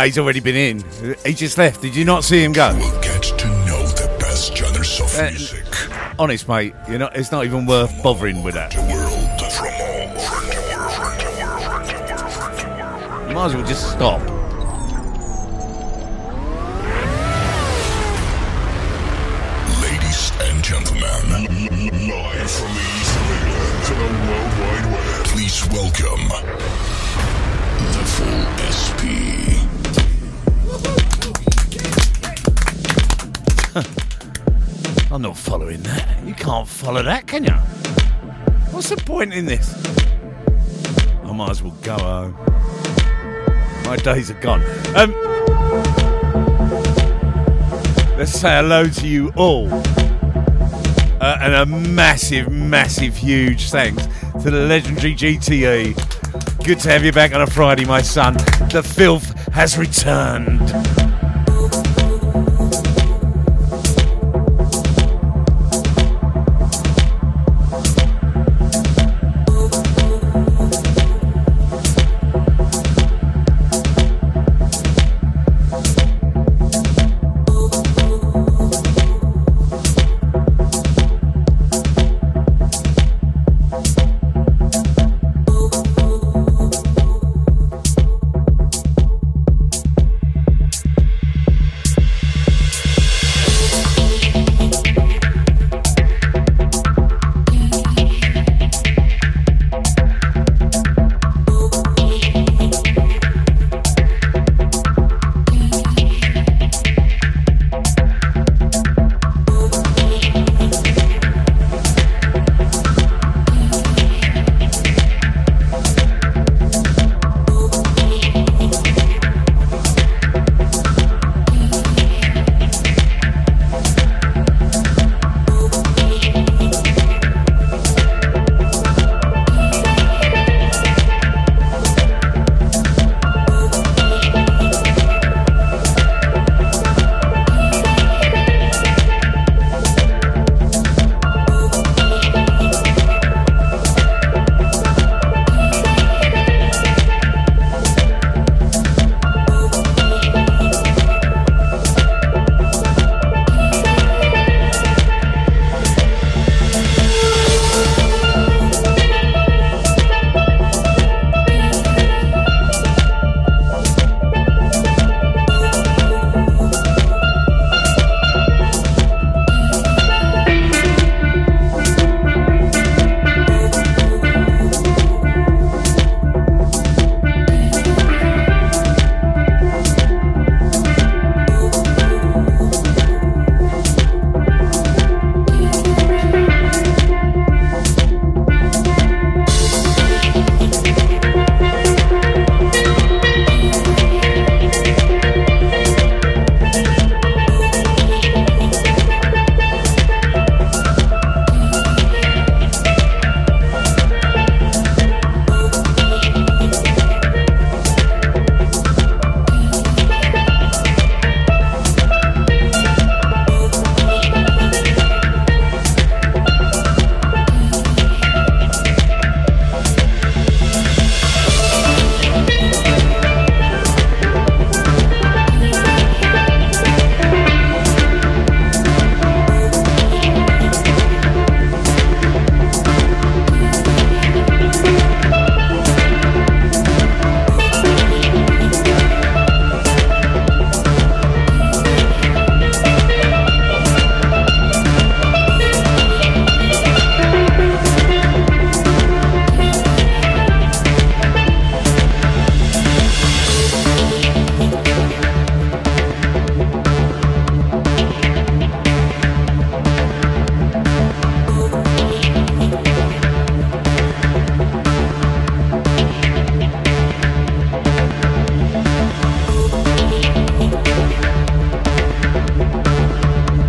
No, he's already been in. He just left. Did you not see him go? We'll get to know the best genres of Uh, music. Honest, mate, you're not. It's not even worth bothering with that. You might as well just stop. Following that. You can't follow that, can you? What's the point in this? I might as well go home. My days are gone. Um, let's say hello to you all. Uh, and a massive, massive, huge thanks to the legendary GTE. Good to have you back on a Friday, my son. The filth has returned.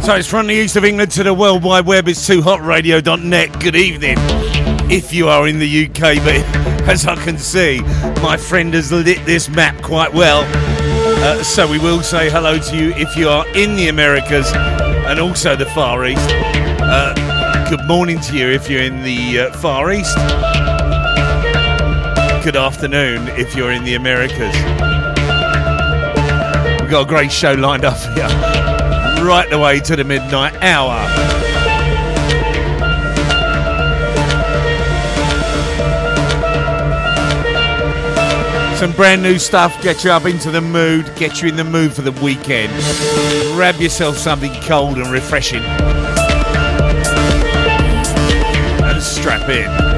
So it's from the east of England to the World Wide Web. It's toohotradio.net. Good evening. If you are in the UK, but as I can see, my friend has lit this map quite well. Uh, so we will say hello to you if you are in the Americas and also the Far East. Uh, good morning to you if you're in the uh, Far East. Good afternoon if you're in the Americas. We've got a great show lined up here, right the way to the midnight hour. Some brand new stuff, get you up into the mood, get you in the mood for the weekend. Grab yourself something cold and refreshing. And strap in.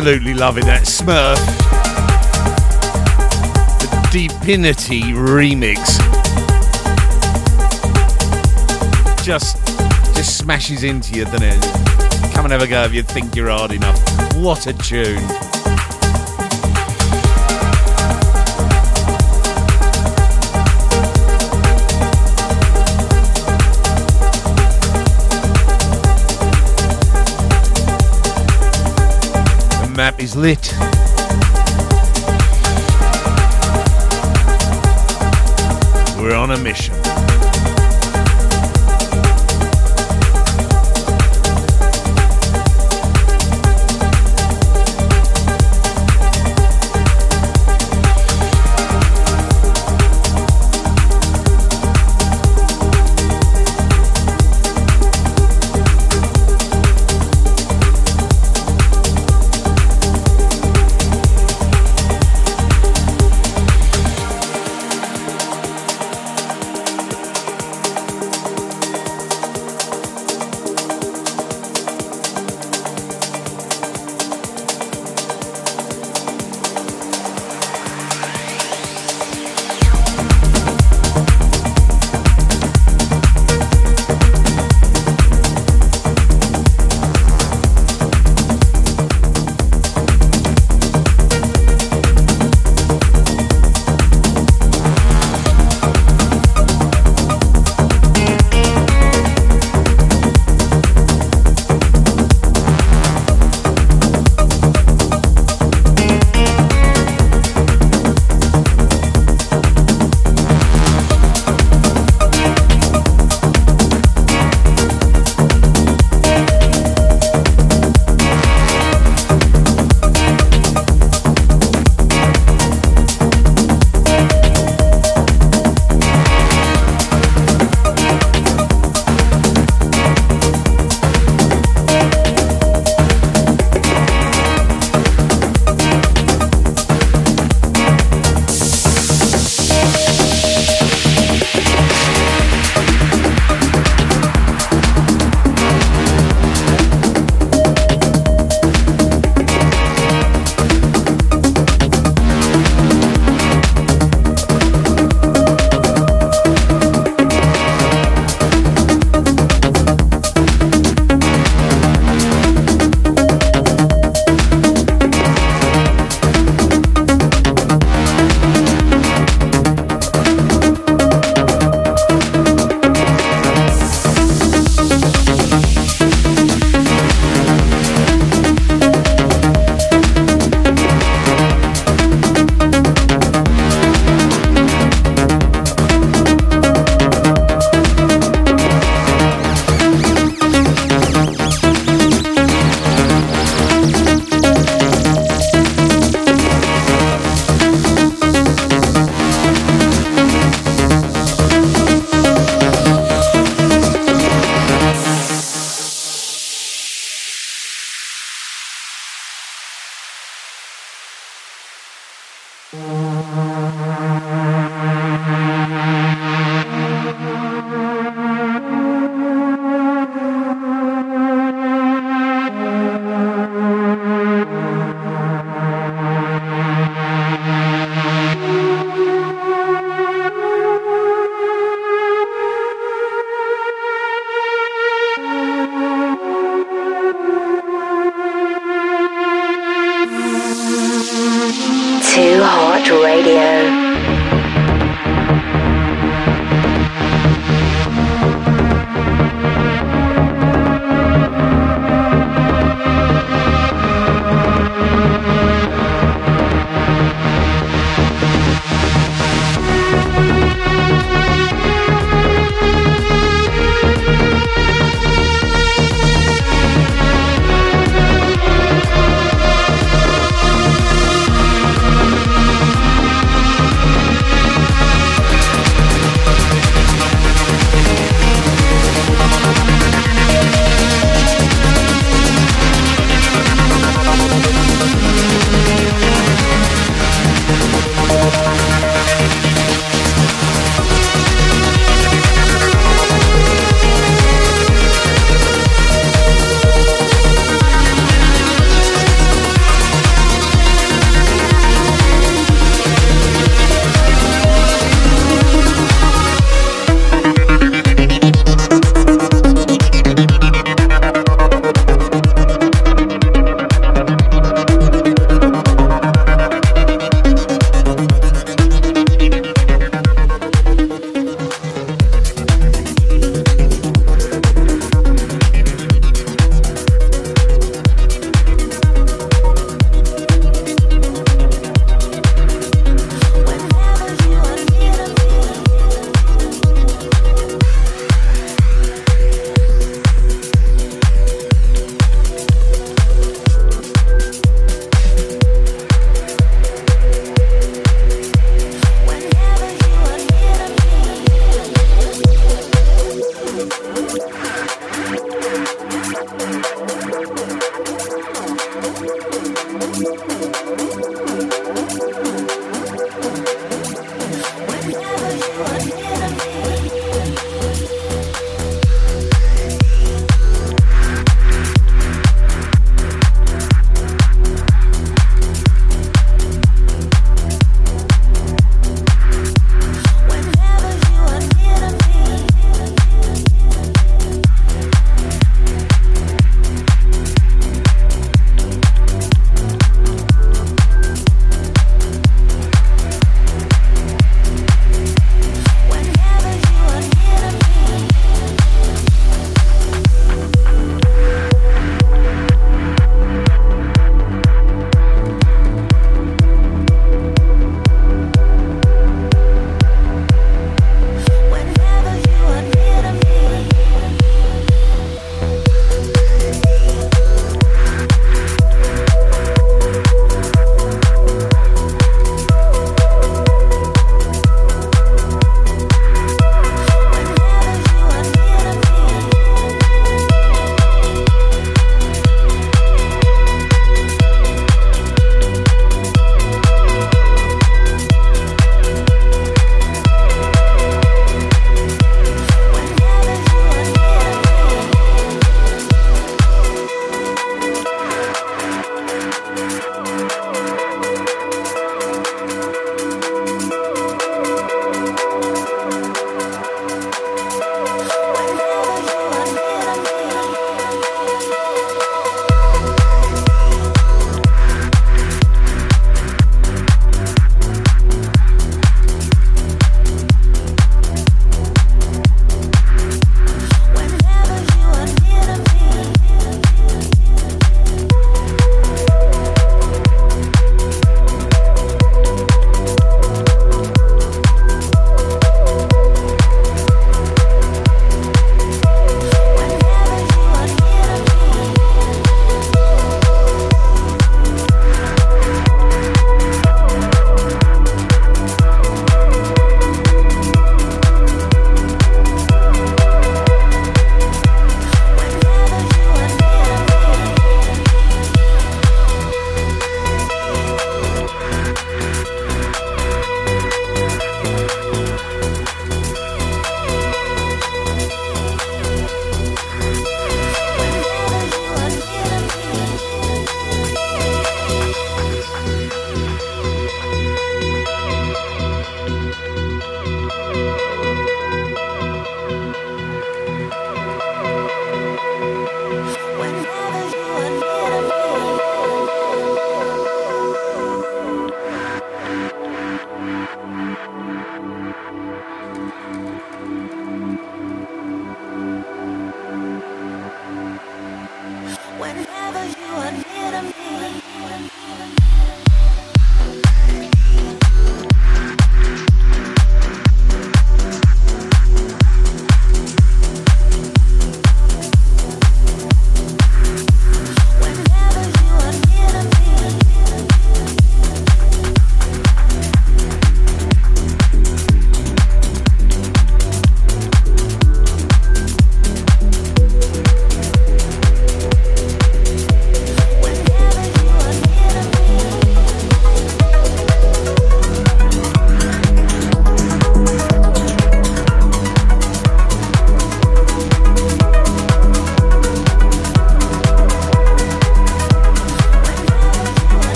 Absolutely loving that Smurf. The Deepinity remix. Just just smashes into you, doesn't it? Come and have a go if you think you're hard enough. What a tune. Map is lit. We're on a mission.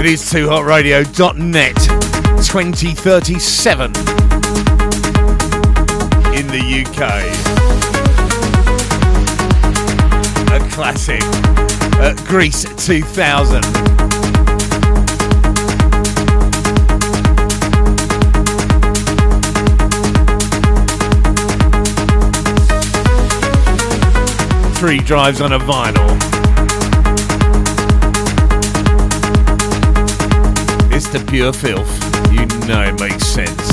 toohotradio.net 2037 in the UK. A classic. Uh, Greece 2000. Three drives on a vinyl. The pure filth. You know it makes sense.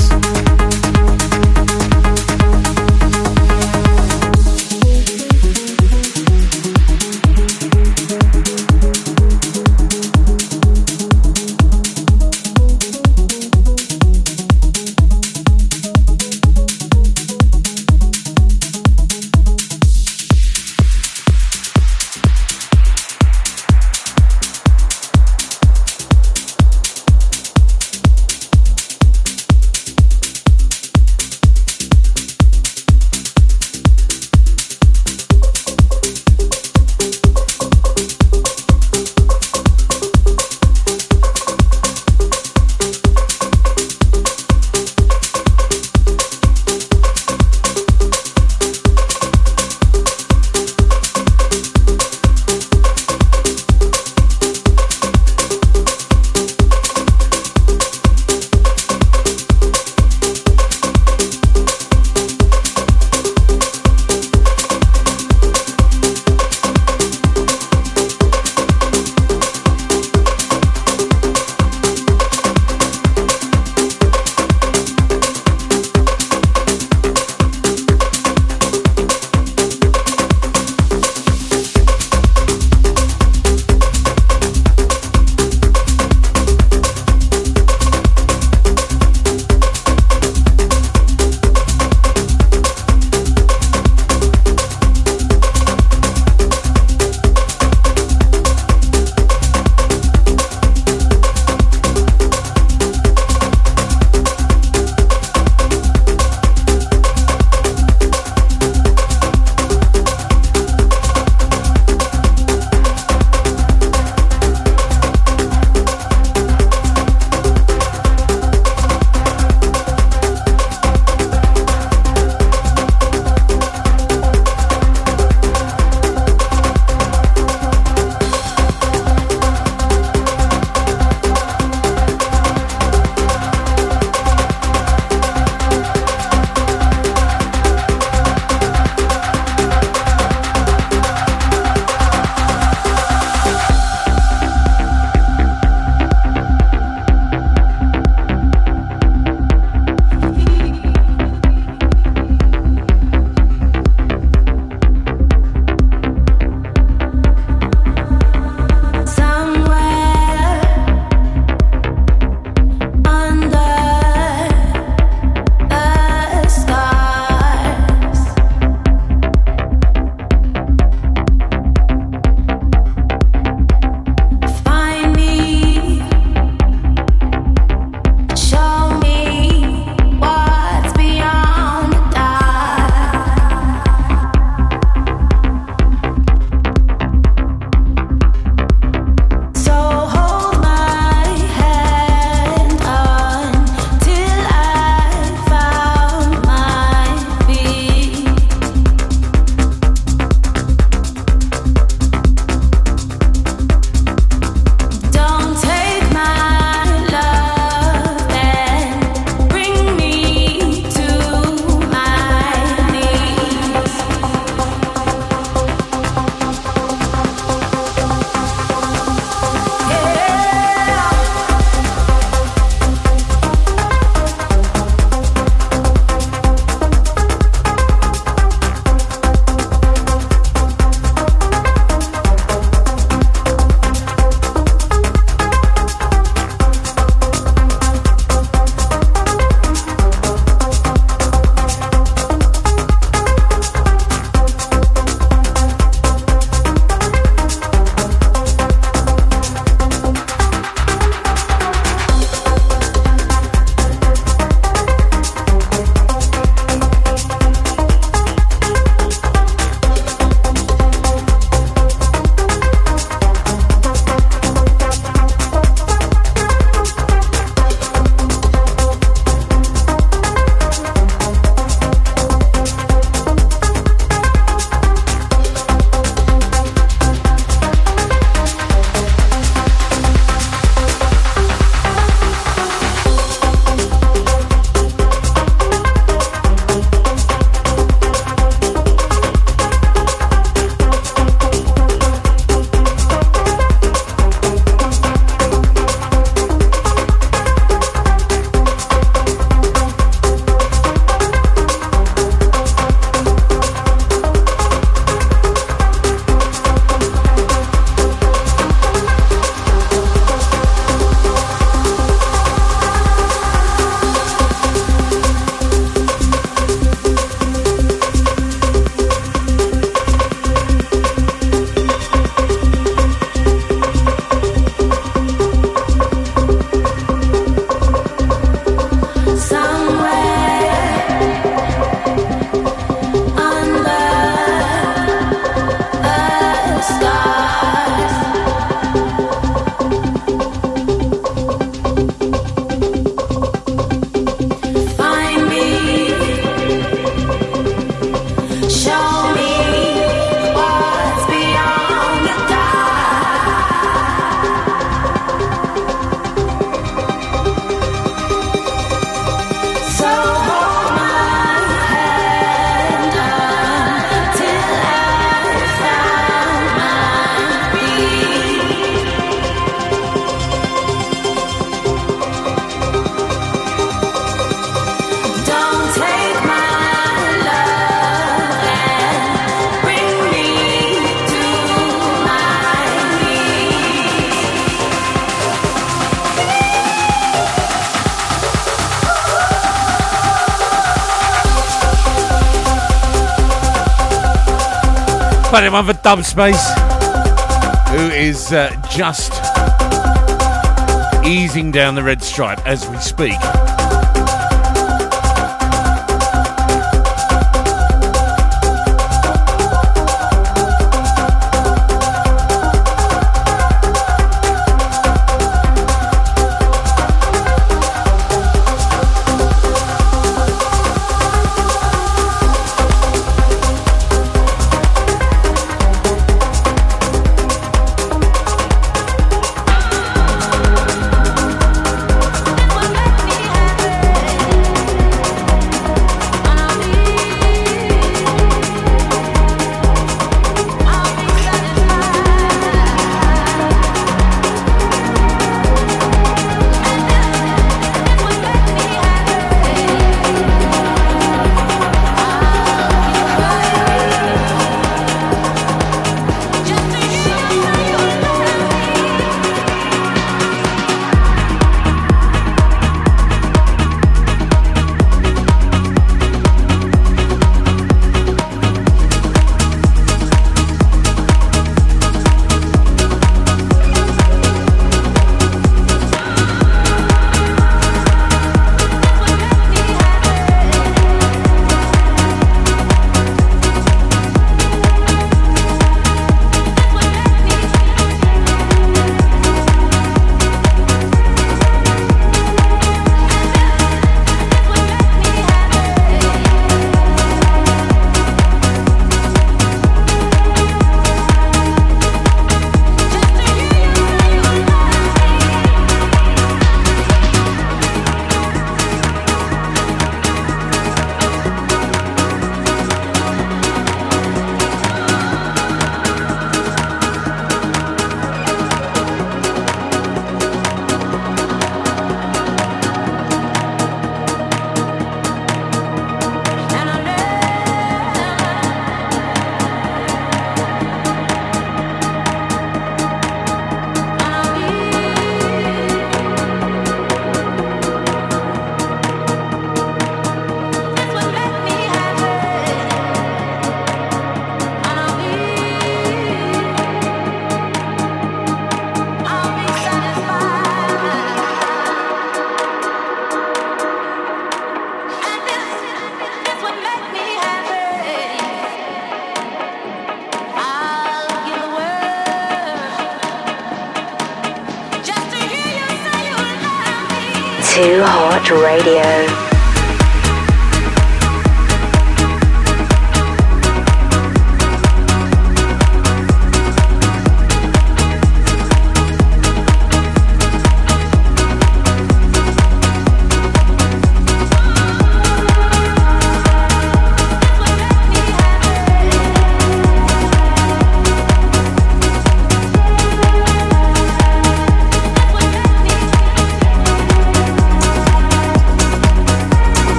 One for Dubspace, who is uh, just easing down the red stripe as we speak. Radio.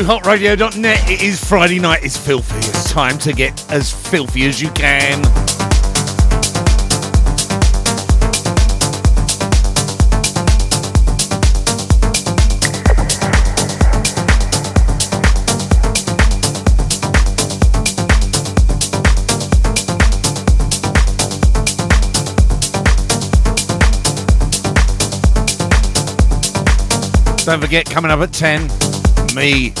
TooHotRadio.net. It is Friday night. It's filthy. It's time to get as filthy as you can. Don't forget, coming up at 10, me.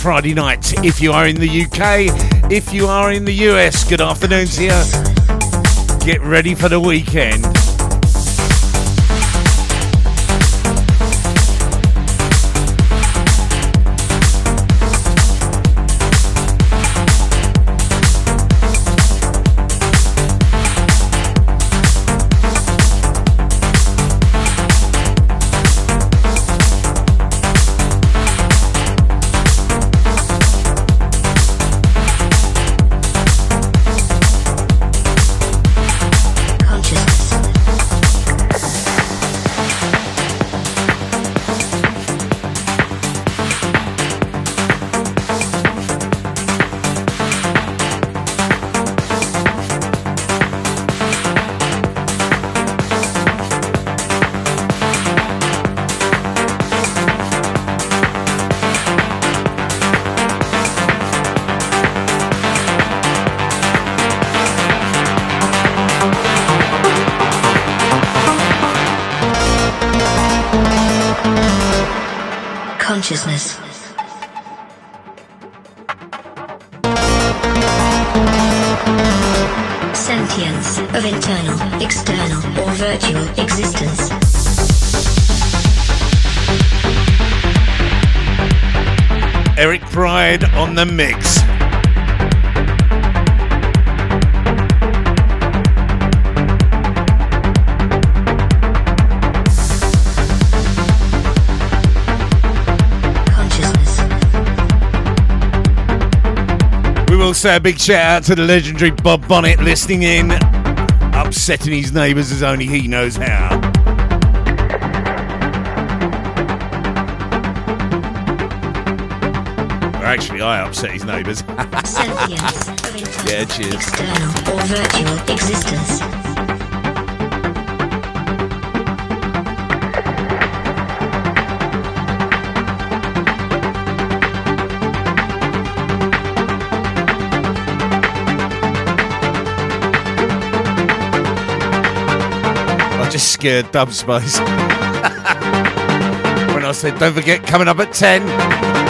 Friday night. If you are in the UK, if you are in the US, good afternoon to you. Get ready for the weekend. Say a big shout out to the legendary Bob Bonnet listening in, upsetting his neighbours as only he knows how. actually, I upset his neighbours. yeah, cheers. External or virtual existence. Scared Dub Space. when I said, don't forget, coming up at 10.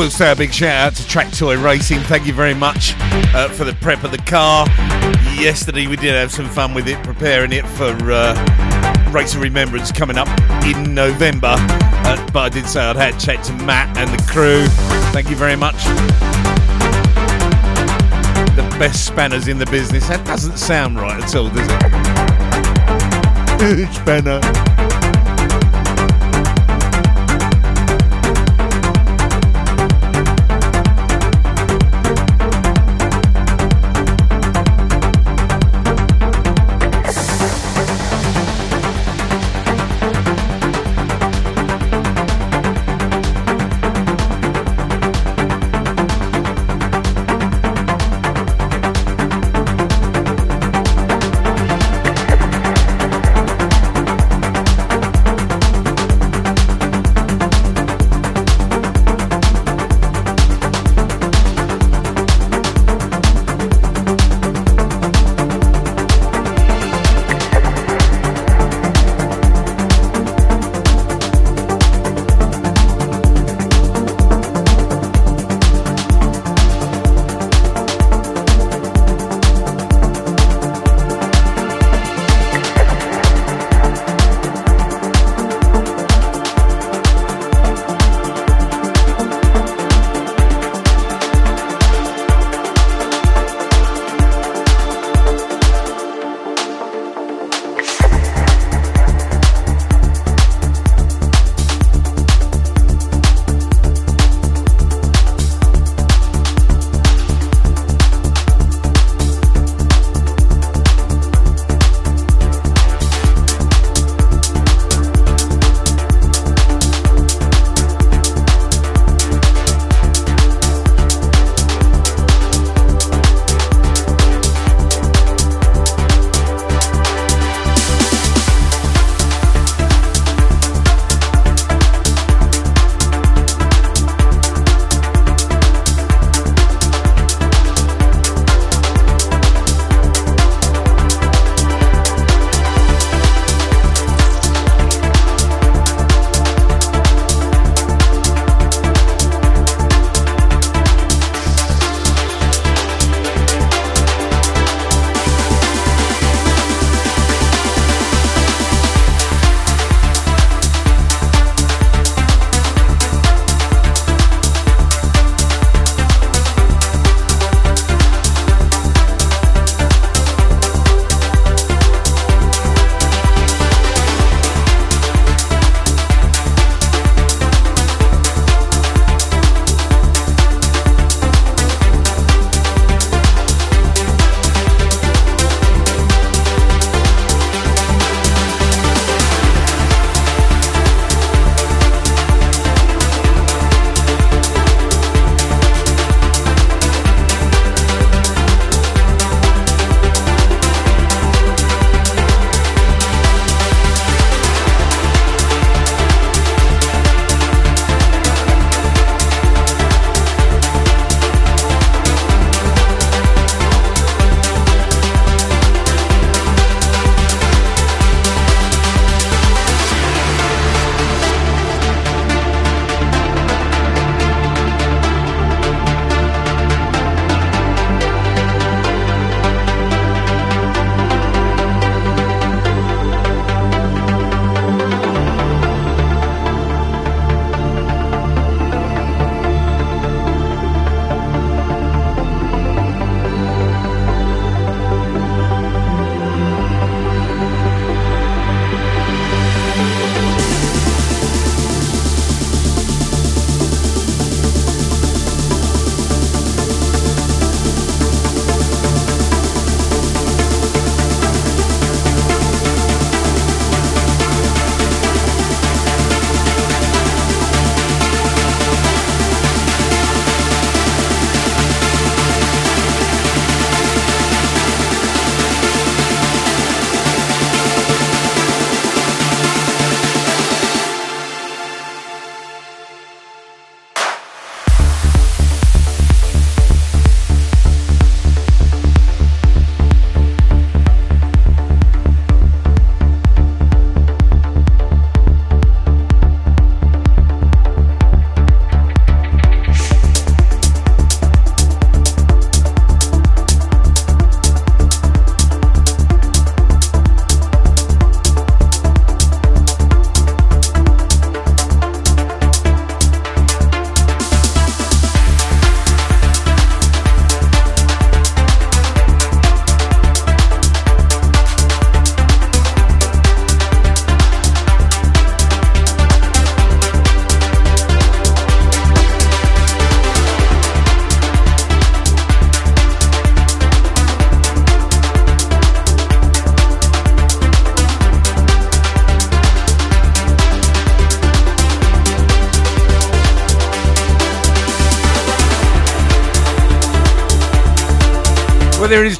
Will say a big shout out to Track Toy Racing. Thank you very much uh, for the prep of the car. Yesterday we did have some fun with it, preparing it for uh, Race of Remembrance coming up in November. Uh, but I did say I'd had a chat to Matt and the crew. Thank you very much. The best spanners in the business. That doesn't sound right at all, does it? Spanner.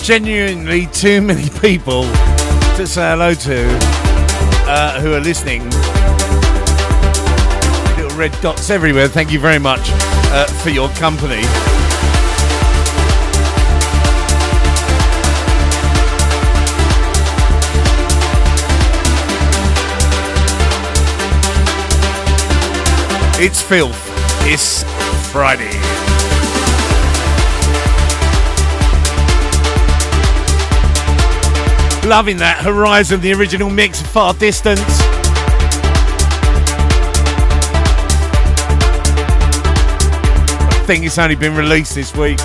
Genuinely too many people to say hello to uh, who are listening. Little red dots everywhere. Thank you very much uh, for your company. It's filth. It's Friday. Loving that Horizon, the original mix, of Far Distance. I think it's only been released this week.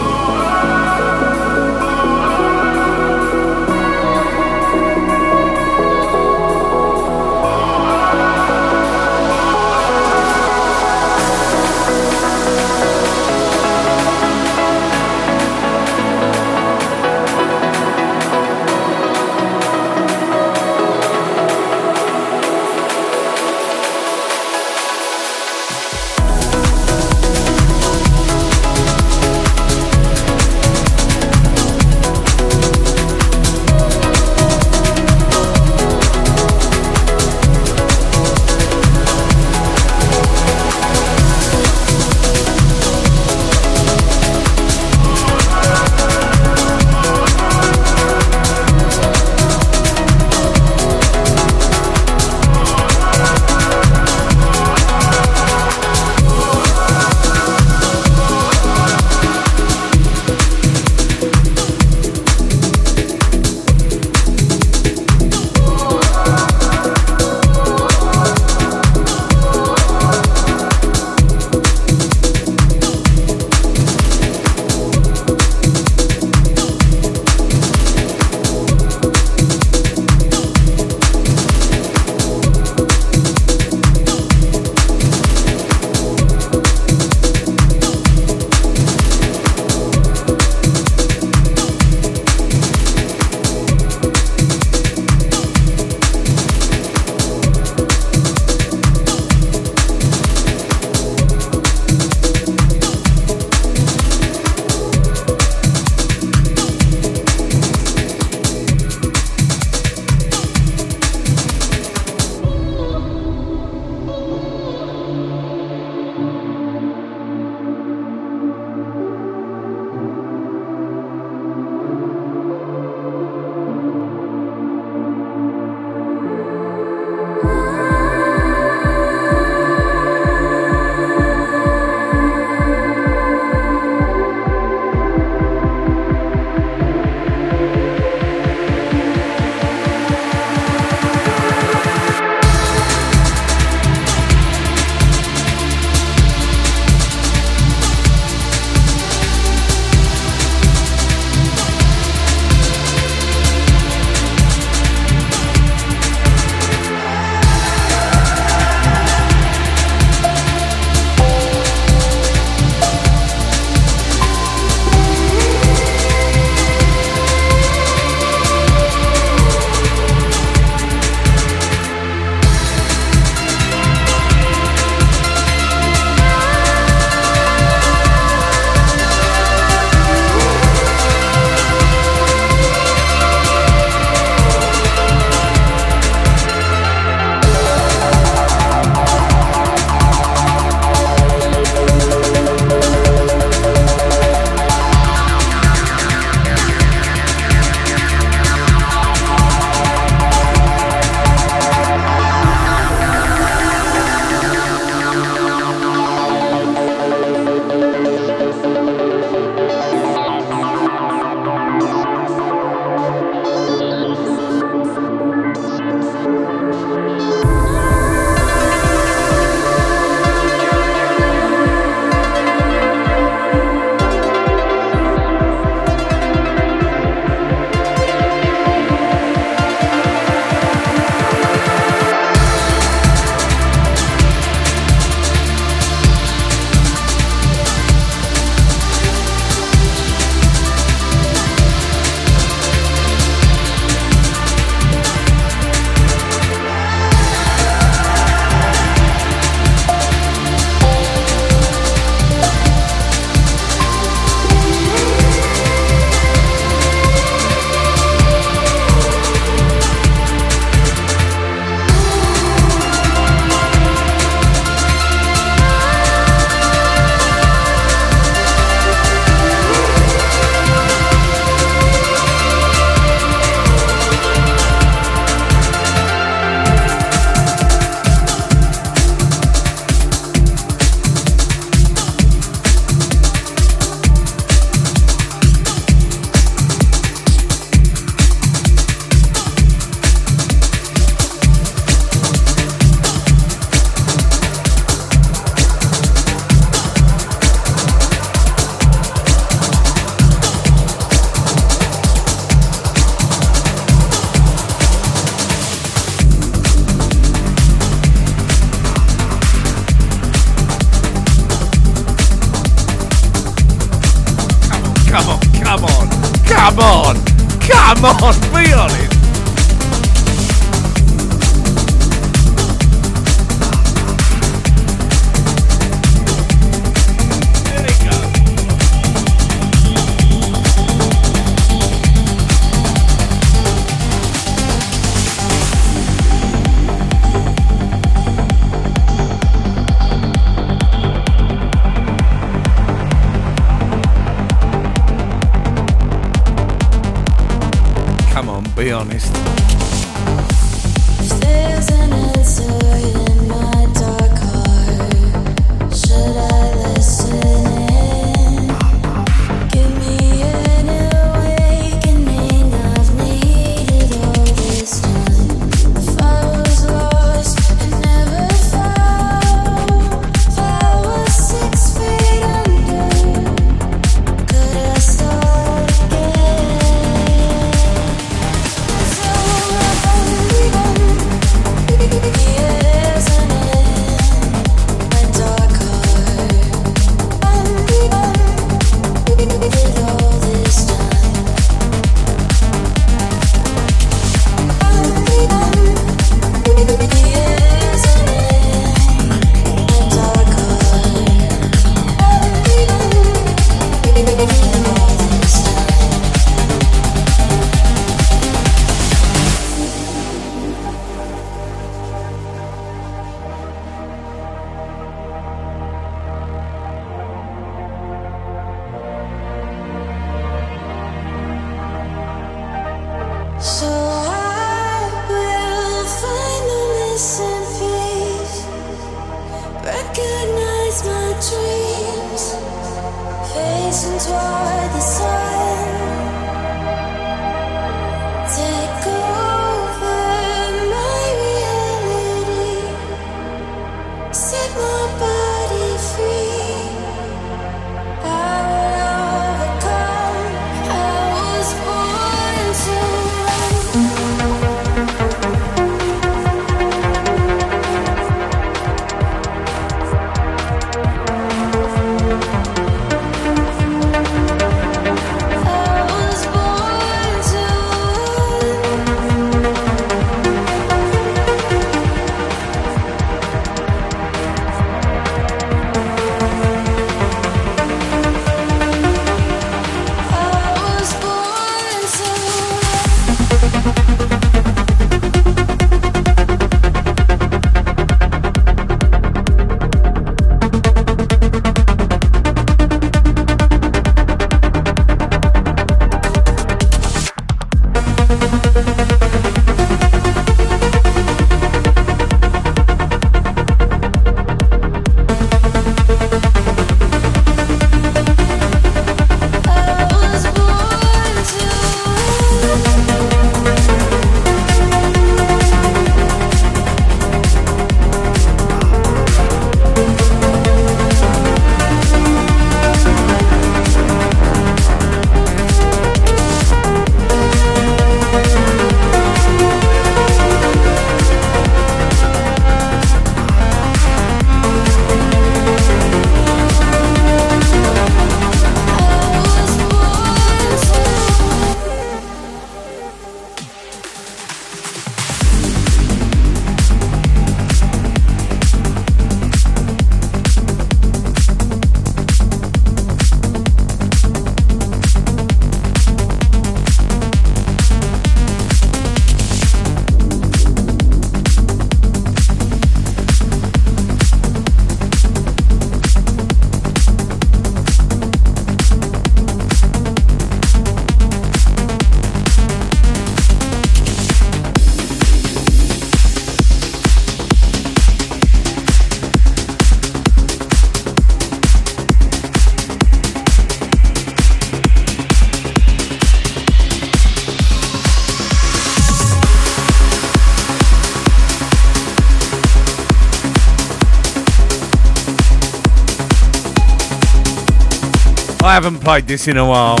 haven't played this in a while.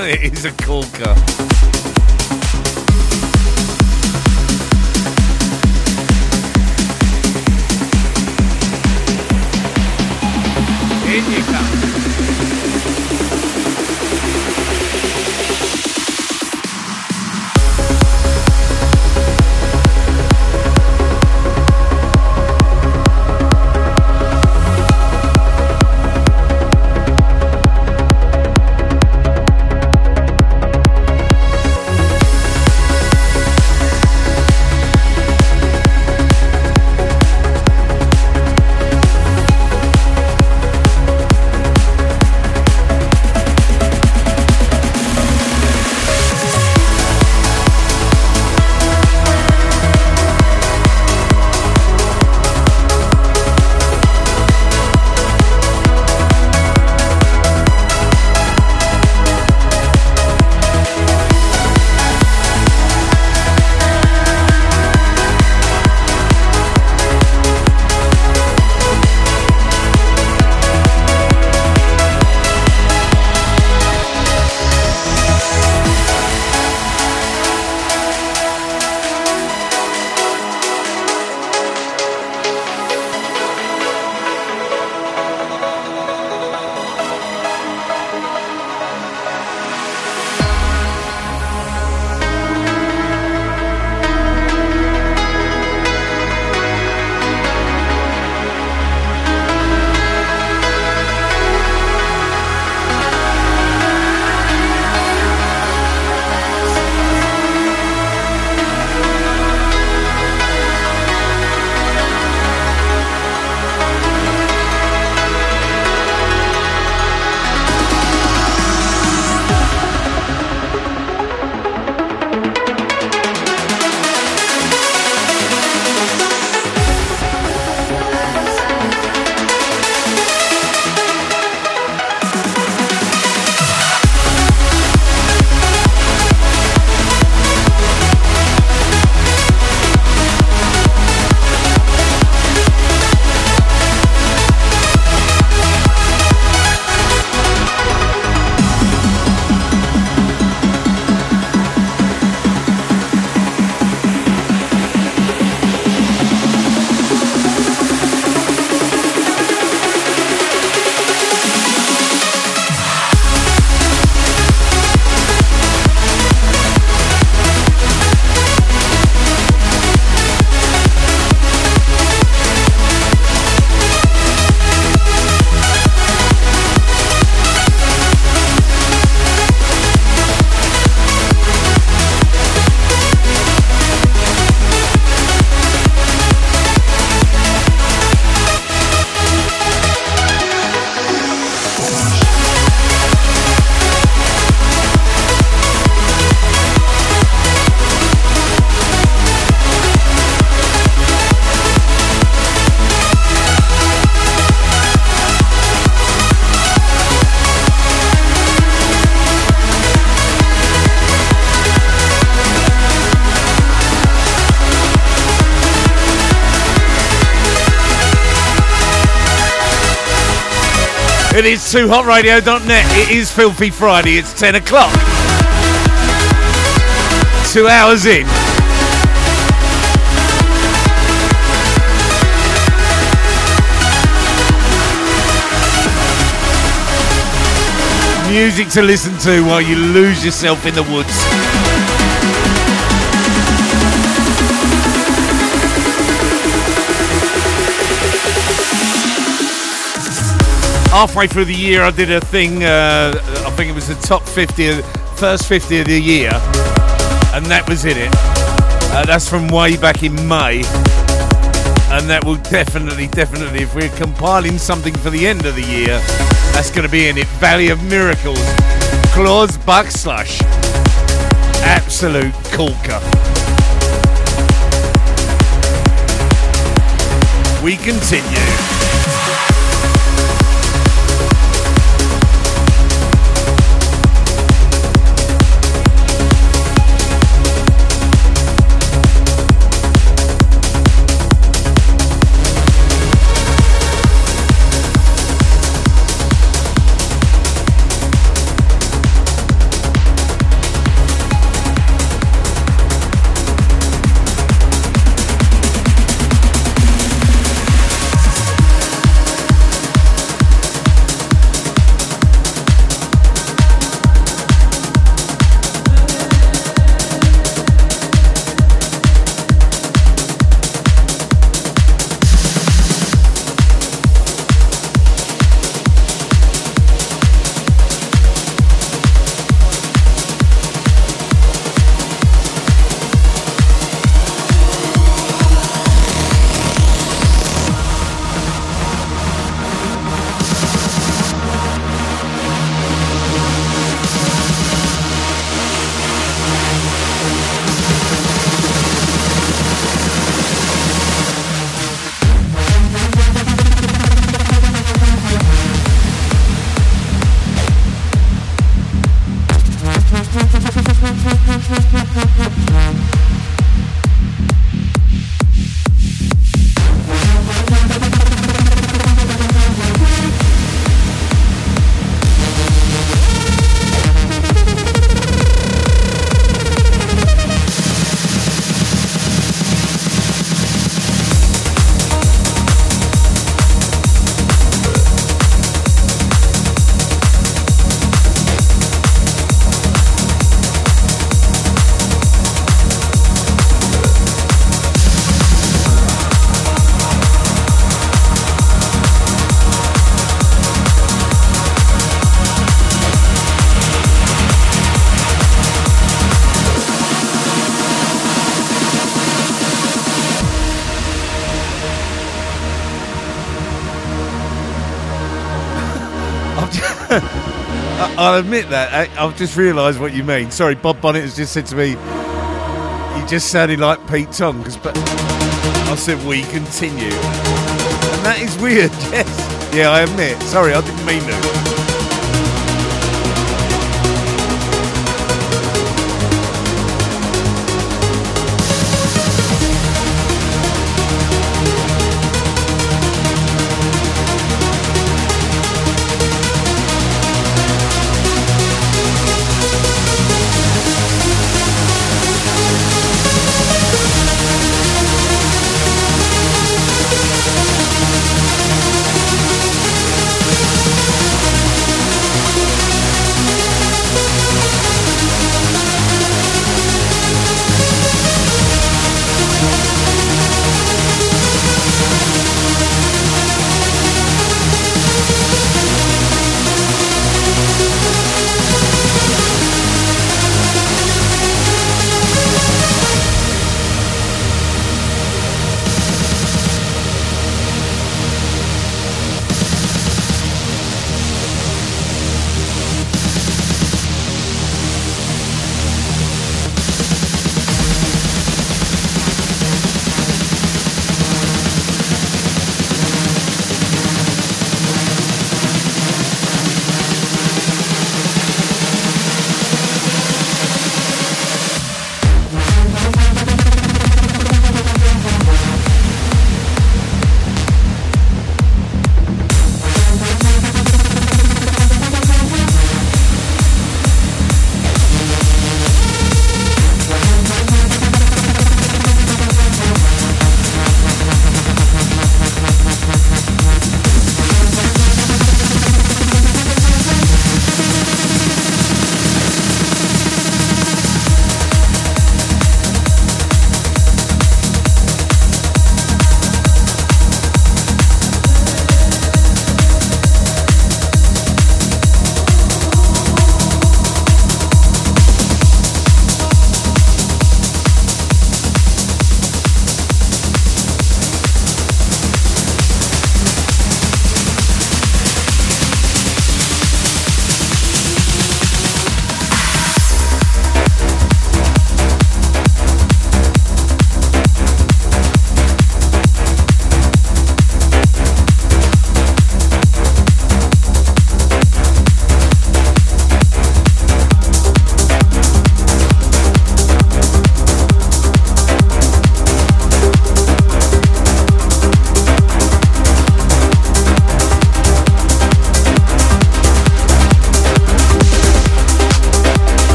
it is a corker. It is 2hotradio.net. It is Filthy Friday. It's 10 o'clock. Two hours in. Music to listen to while you lose yourself in the woods. Halfway through the year, I did a thing. Uh, I think it was the top 50, first 50 of the year, and that was in it. Uh, that's from way back in May, and that will definitely, definitely, if we're compiling something for the end of the year, that's going to be in it. Valley of Miracles, Claus Buckslush, absolute corker. We continue. I'll admit that. I, I've just realised what you mean. Sorry, Bob Bonnet has just said to me, you just sounded like Pete Tong. 'cause- but I said, we continue. And that is weird, yes. Yeah, I admit. Sorry, I didn't mean to.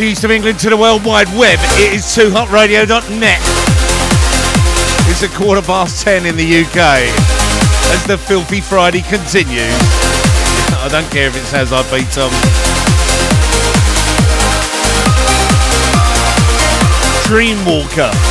Is east of England to the World Wide Web. It is 2hotradio.net. It's a quarter past ten in the UK as the Filthy Friday continues. I don't care if it says I beat Tom. Dreamwalker.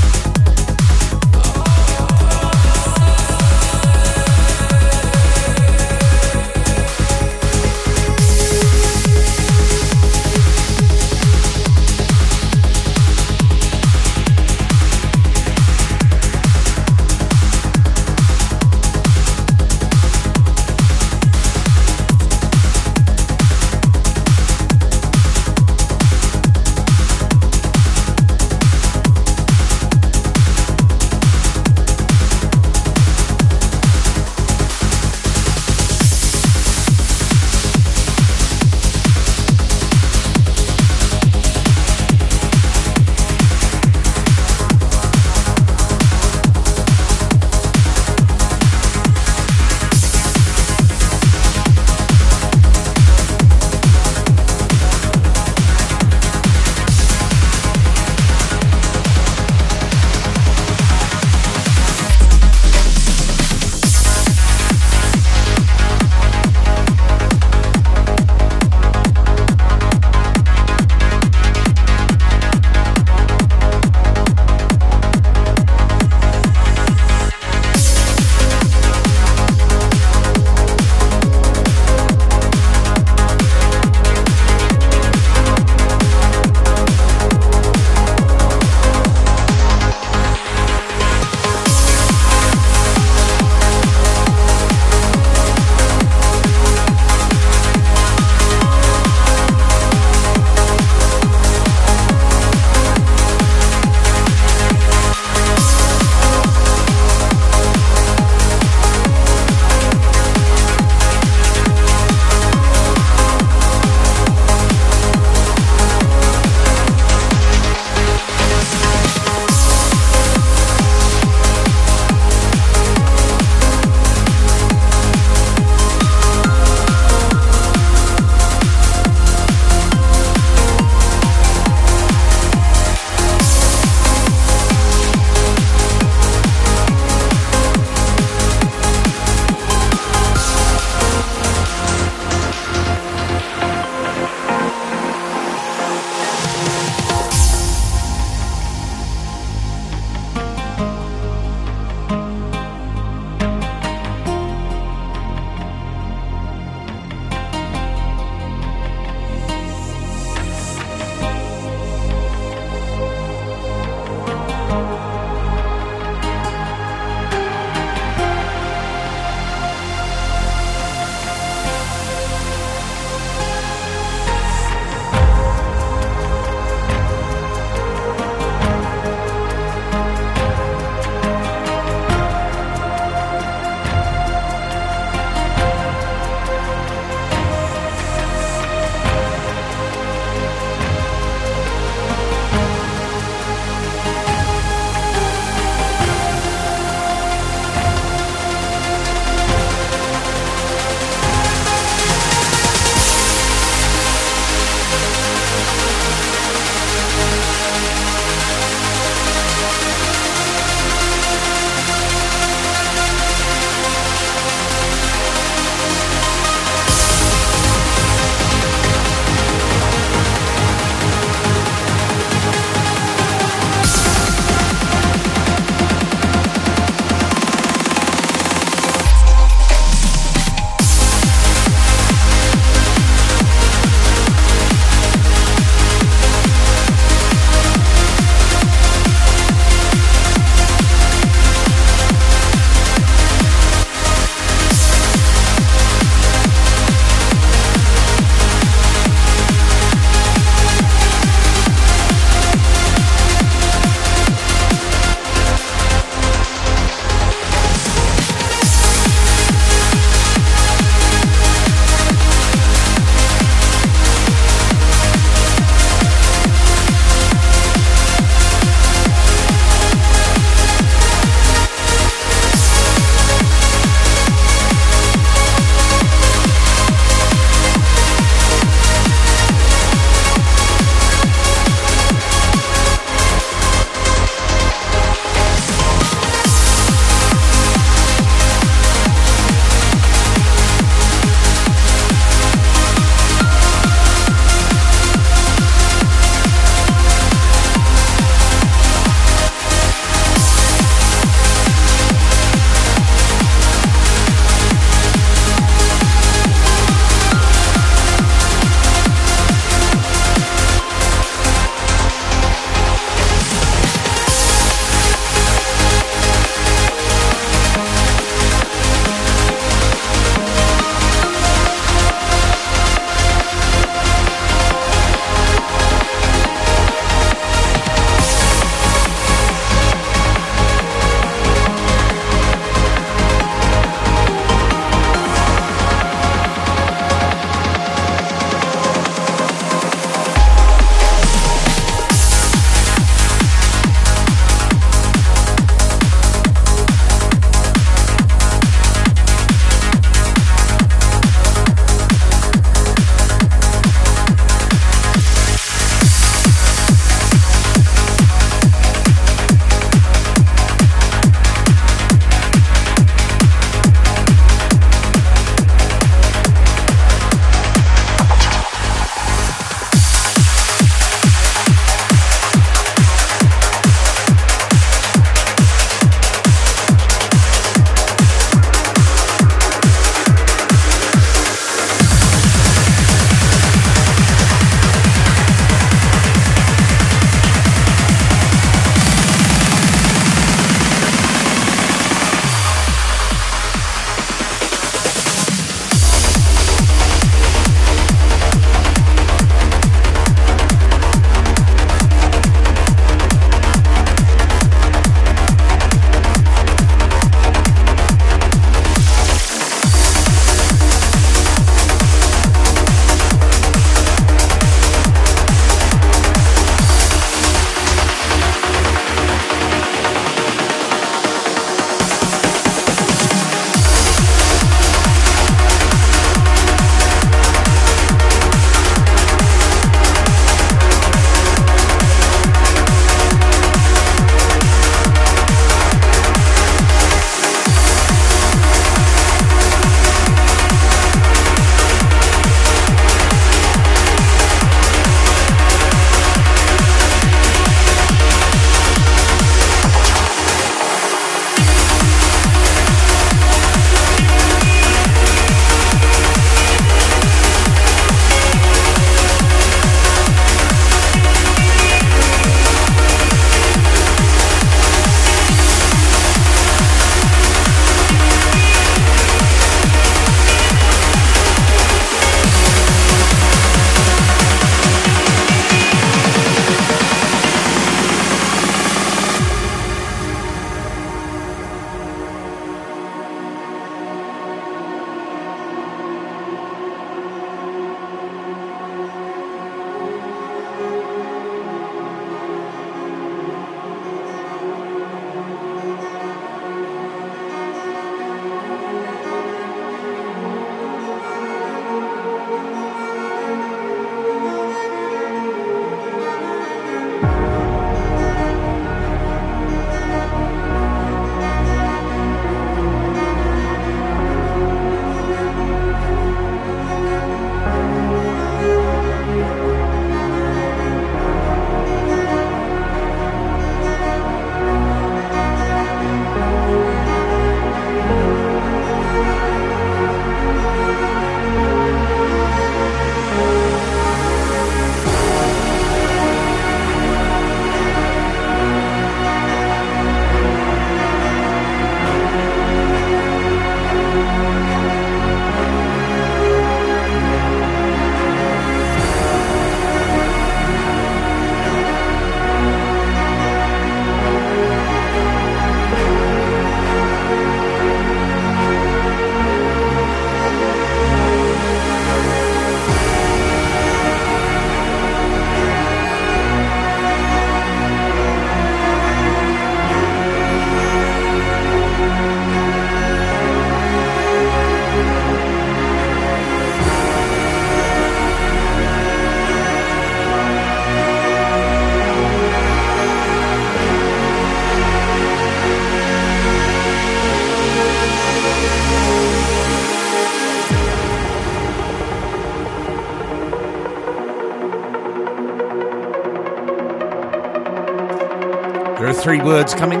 Three words coming.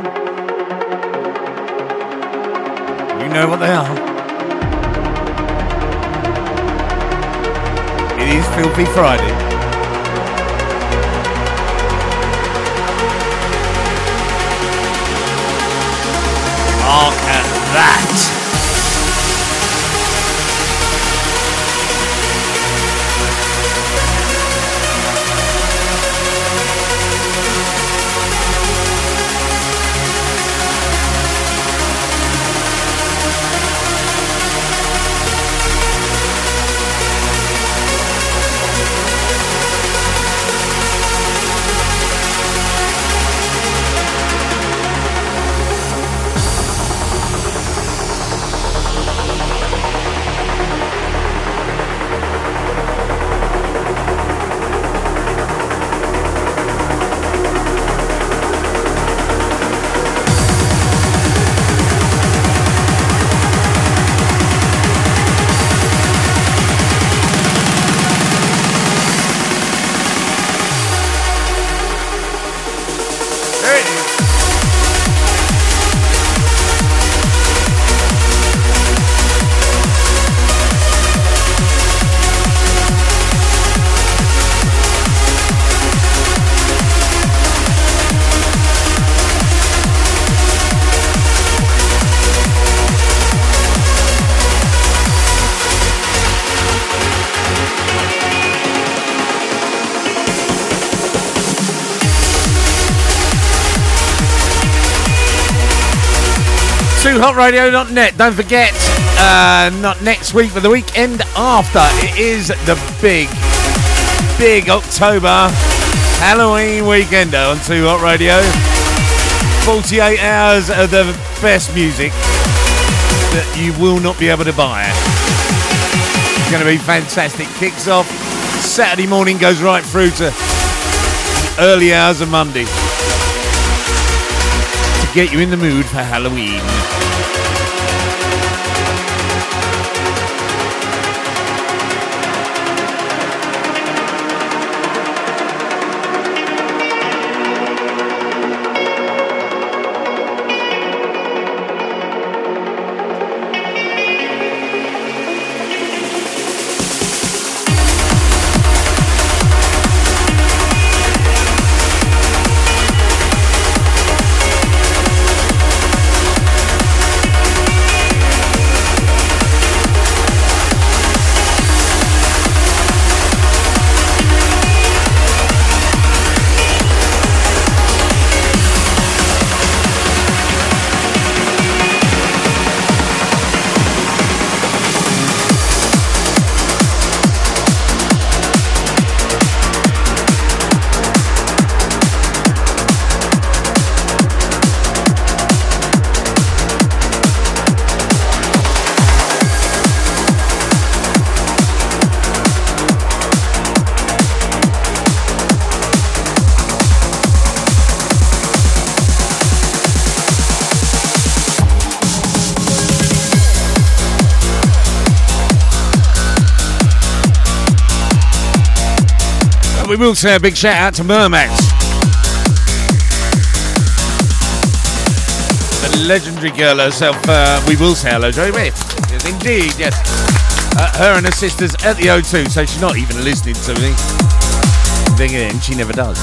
You know what they are. It is Filthy Friday. TooHotRadio.net. Don't forget, uh, not next week, but the weekend after. It is the big, big October Halloween weekend on 2 Hot Radio. 48 hours of the best music that you will not be able to buy. It's going to be fantastic. Kicks off Saturday morning, goes right through to early hours of Monday to get you in the mood for Halloween. We will say a big shout out to Mermax. The legendary girl herself, uh, we will say hello, Riff. Yes, indeed, yes. Uh, her and her sisters at the O2, so she's not even listening to me. Then again, she never does.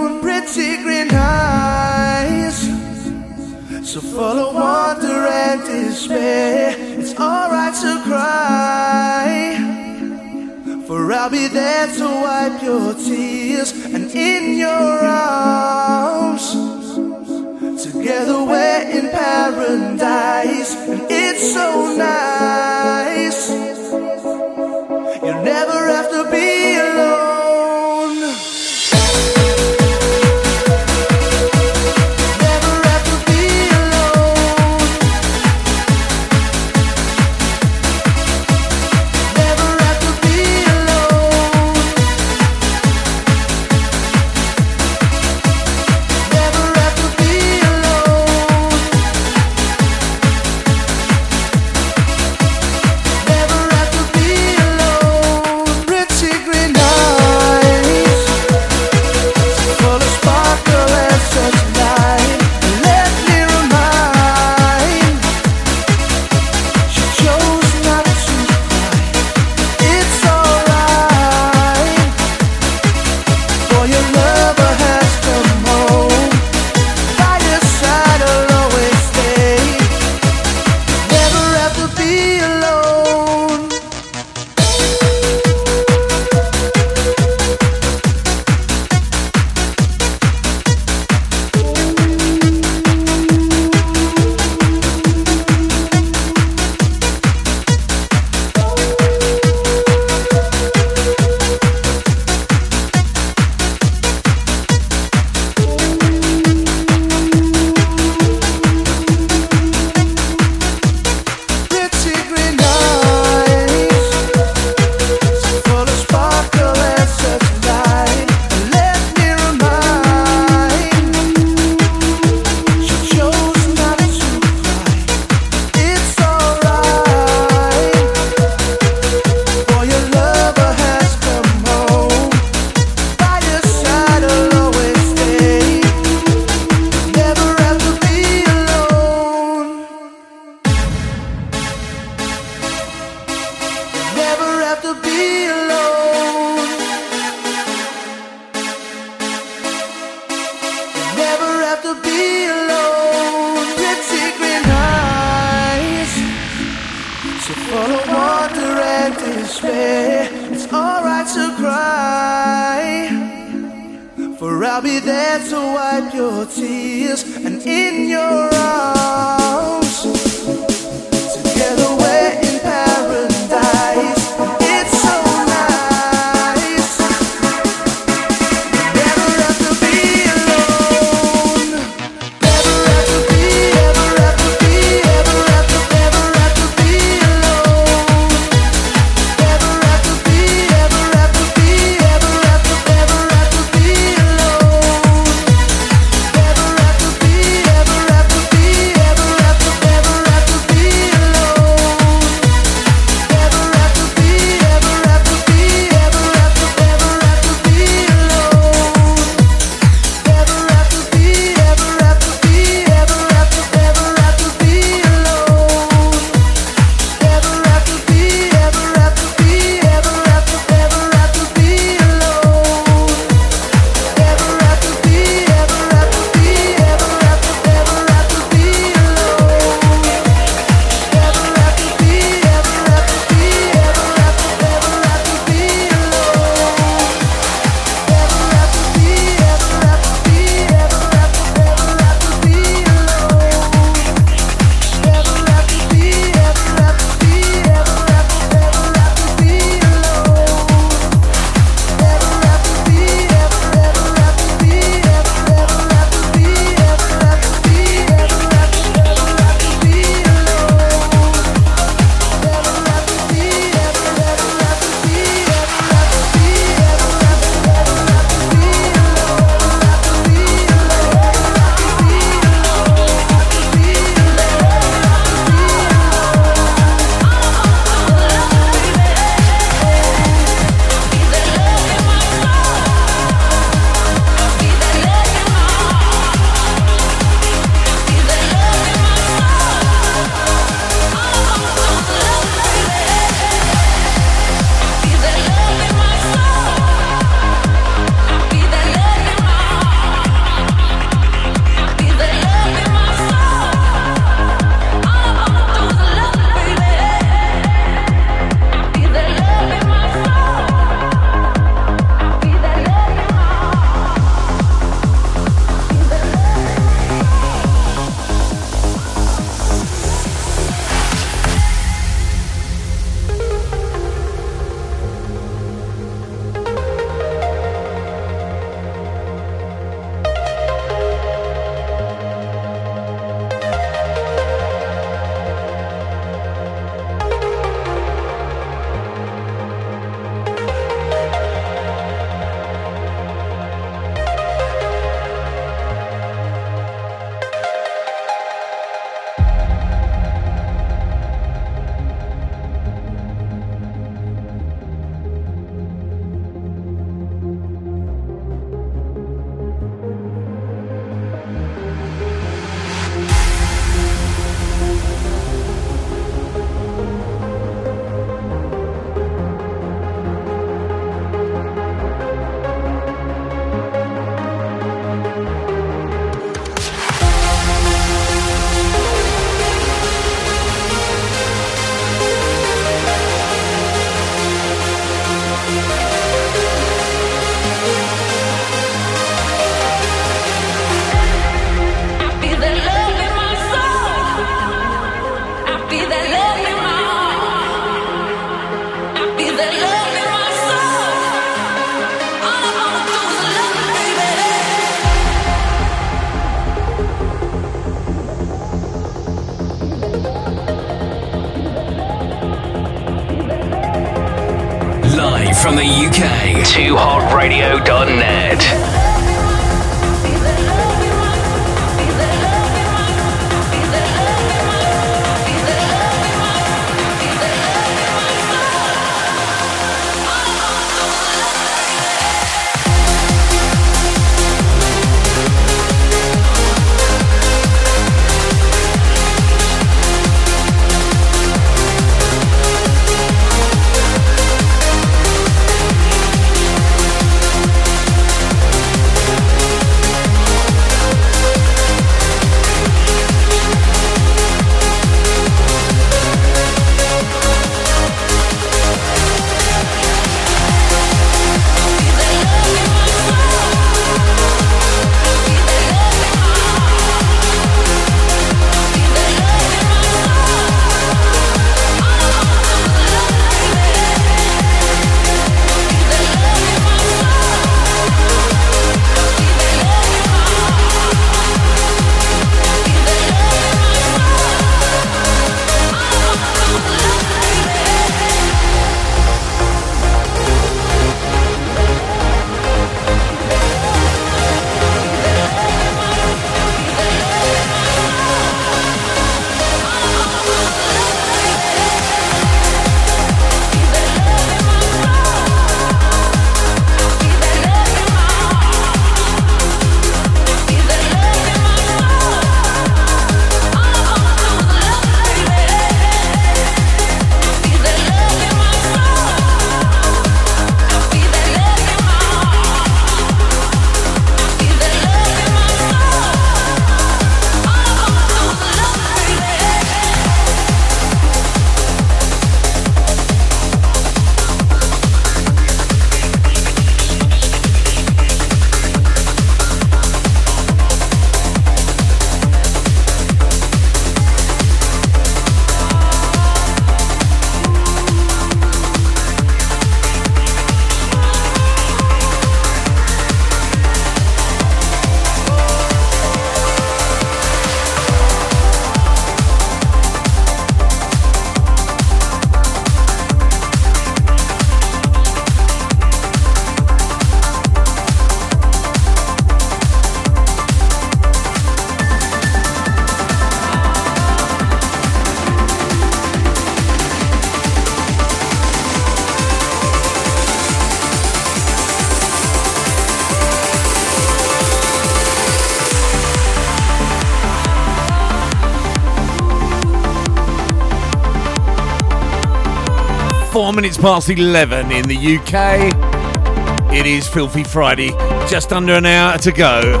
12 minutes past 11 in the UK. It is Filthy Friday, just under an hour to go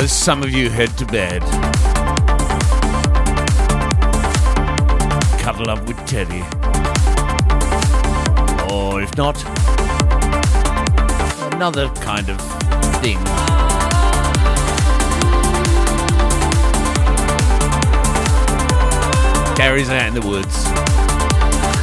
as some of you head to bed. Cuddle up with Teddy. Or if not, another kind of thing. Gary's out in the woods.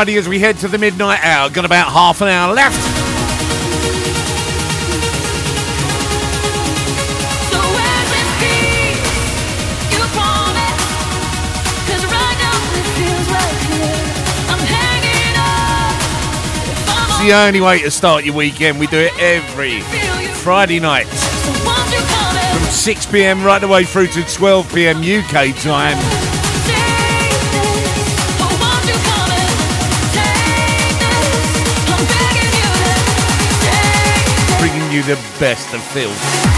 Friday as we head to the midnight hour. Got about half an hour left. It's the only way to start your weekend. We do it every Friday night from 6 pm right the way through to 12 pm UK time. you the best of films.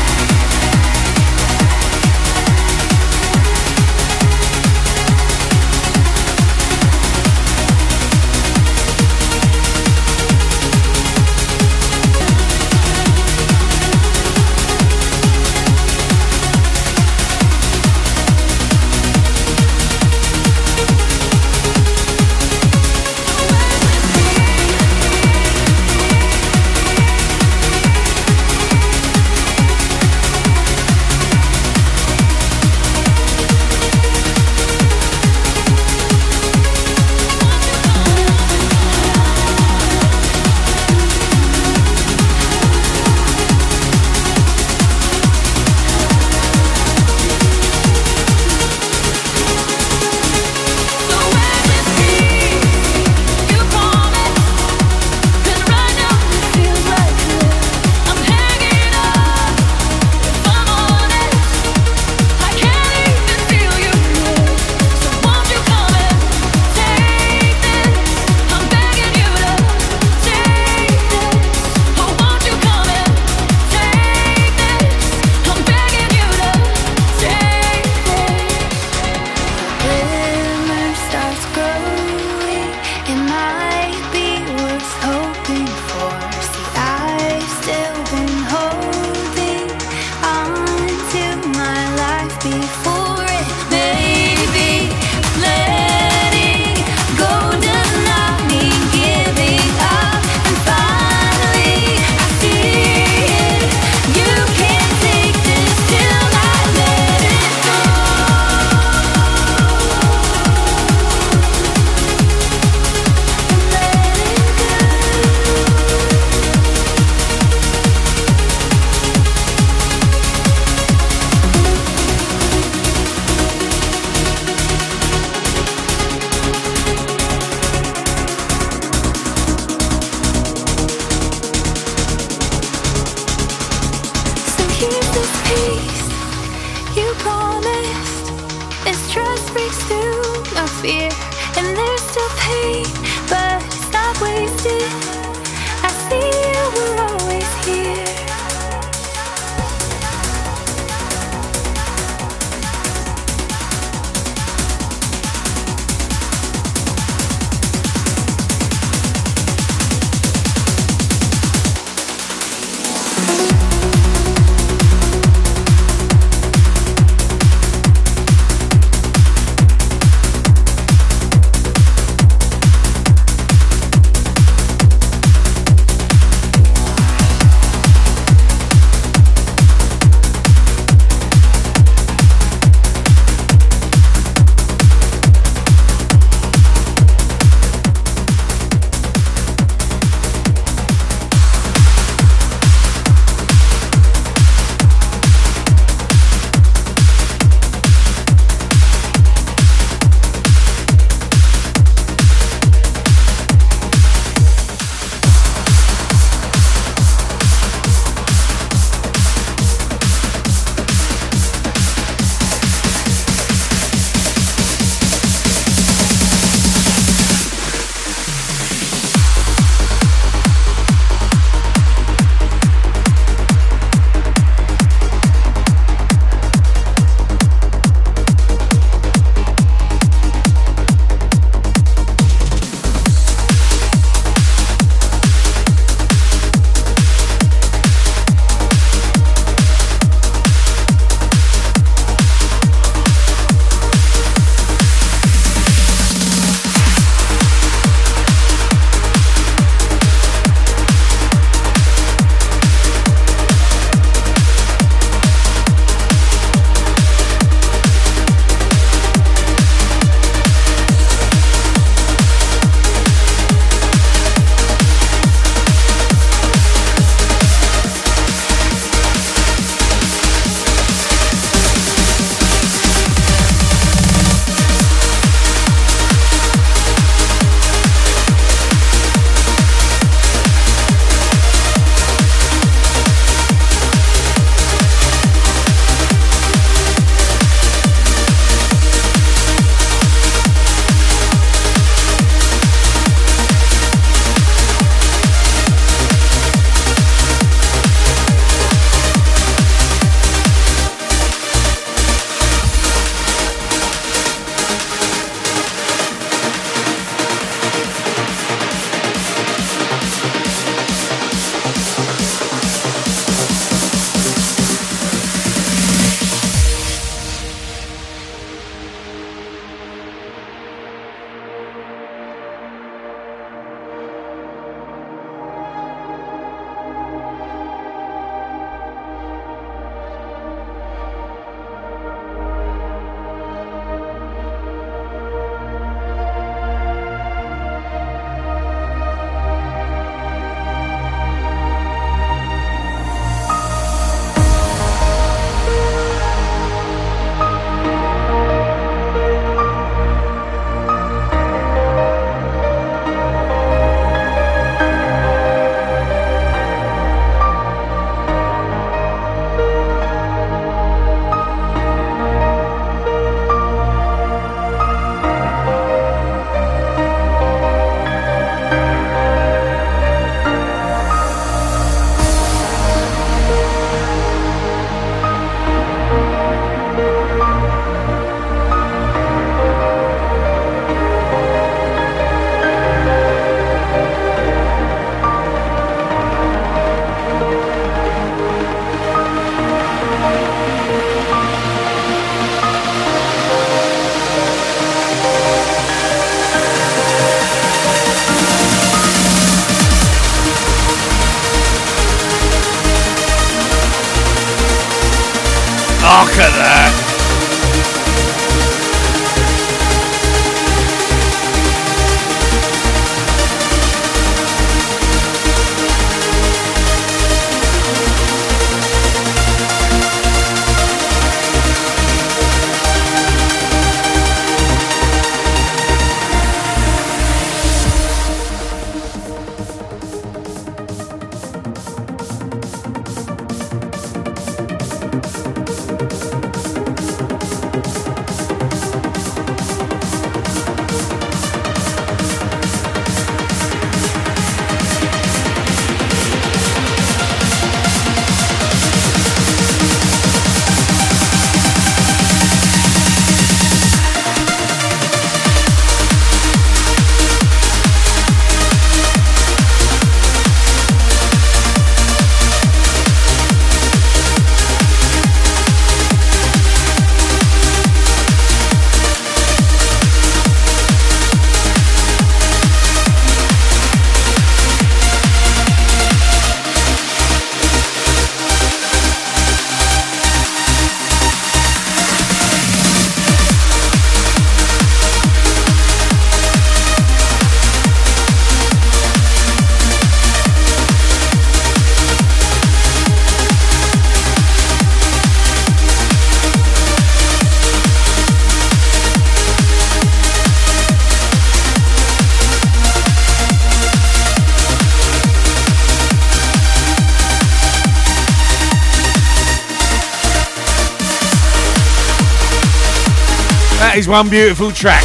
One beautiful track.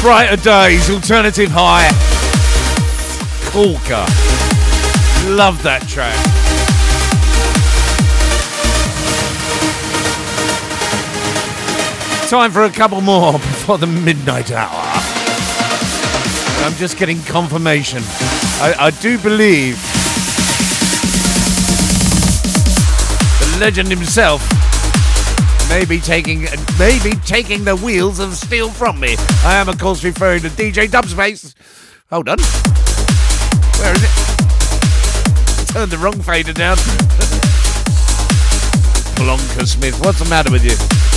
Brighter Days, Alternative High. Corker. Love that track. Time for a couple more before the midnight hour. I'm just getting confirmation. I, I do believe the legend himself may be taking may be taking the wheels of steel from me. I am of course referring to DJ Dubspace. Hold on. Where is it? Turned the wrong fader down. Plonker Smith, what's the matter with you?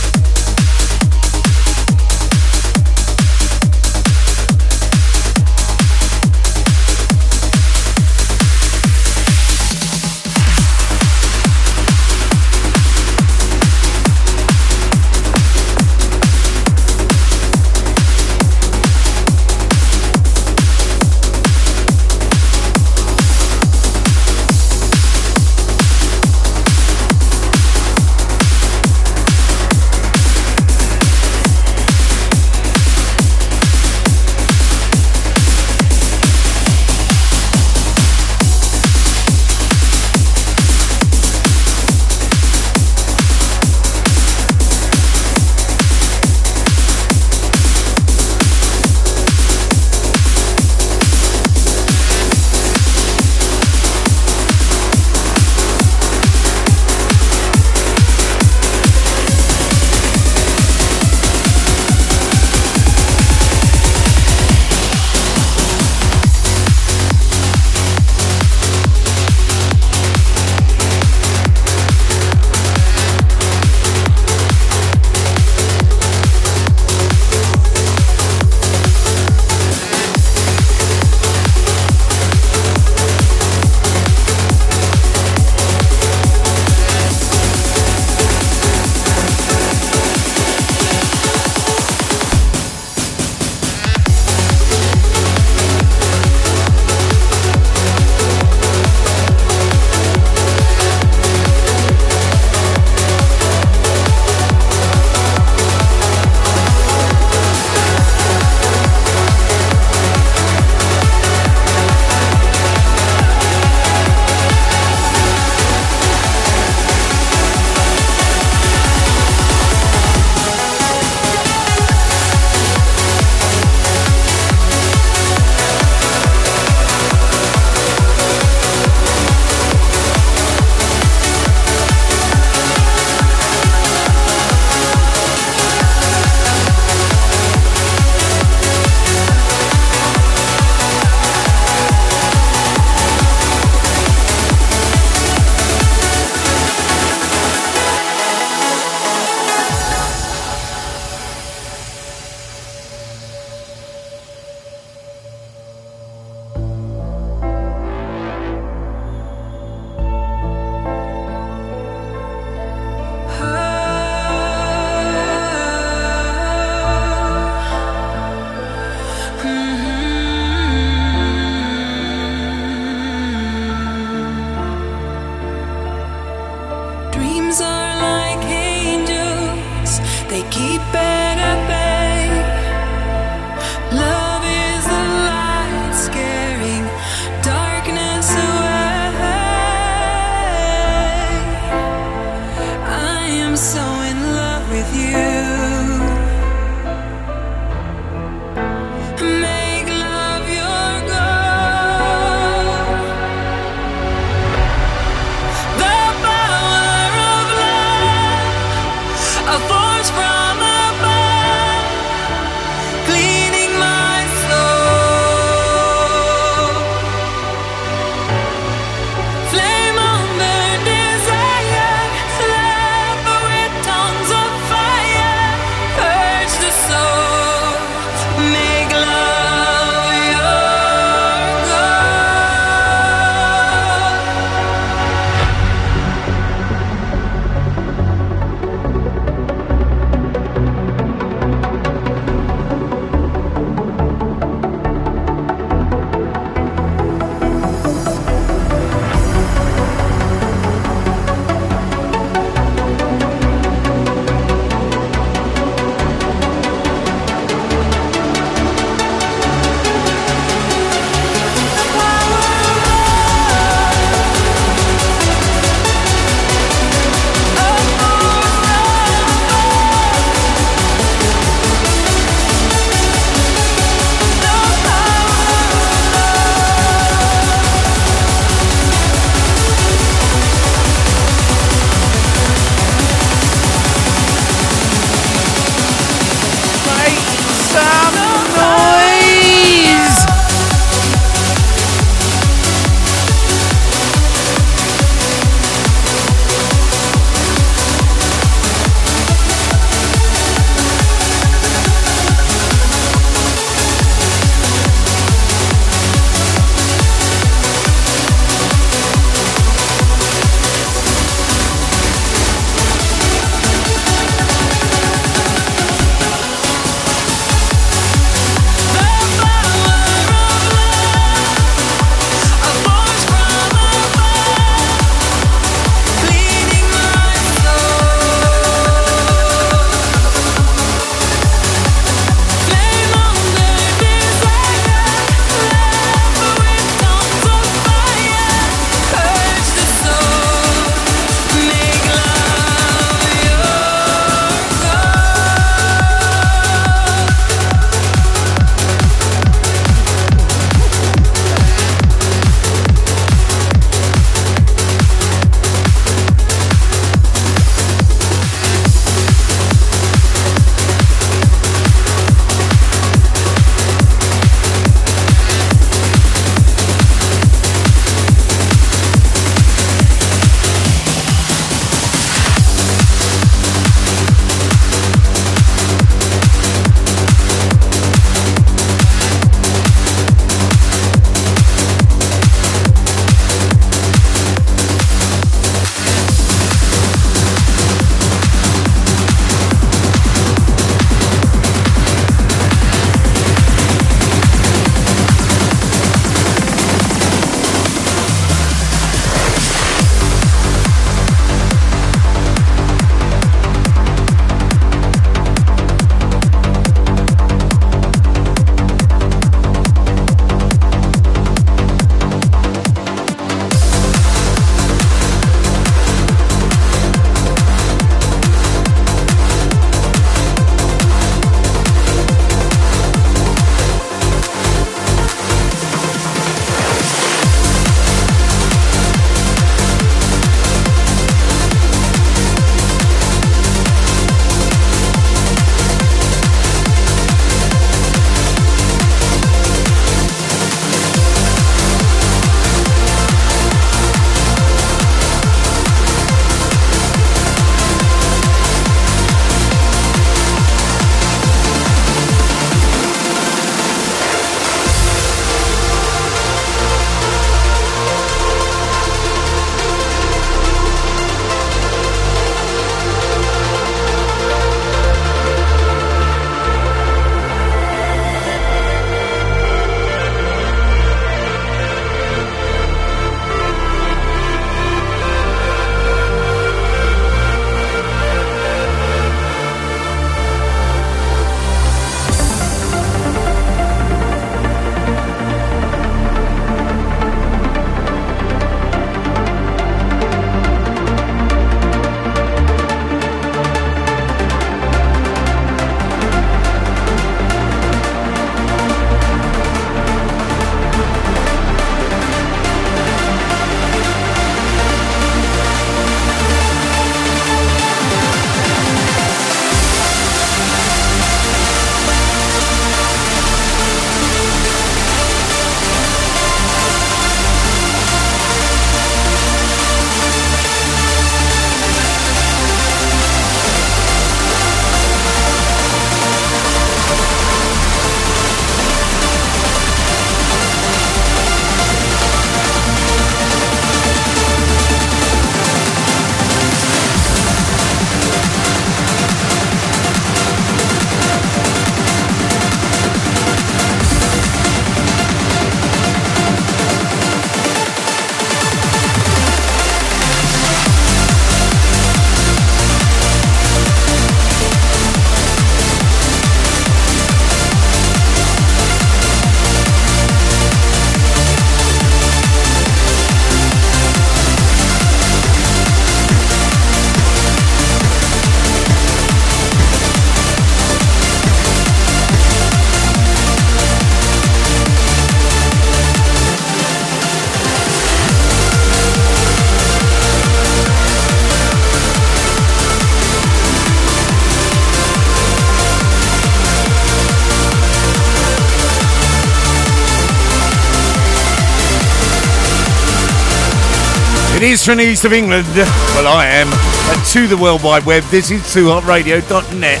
Is from the east of England. Well, I am. Uh, to the World Wide Web, this is 2hotradio.net,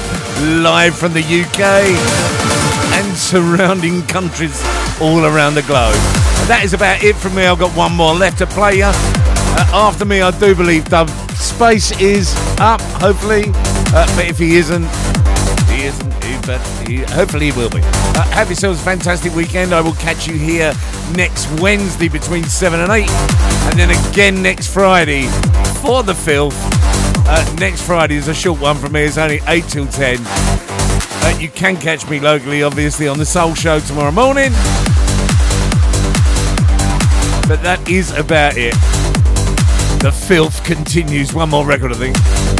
live from the UK and surrounding countries all around the globe. And that is about it from me. I've got one more left to play you. Uh, after me, I do believe Dub Space is up, hopefully. Uh, but if he isn't, he isn't, but he, hopefully he will be. Uh, have yourselves a fantastic weekend. I will catch you here next Wednesday between 7 and 8. And then again next Friday for the filth. Uh, next Friday is a short one for me. It's only 8 till 10. Uh, you can catch me locally, obviously, on the Soul Show tomorrow morning. But that is about it. The filth continues. One more record, I think.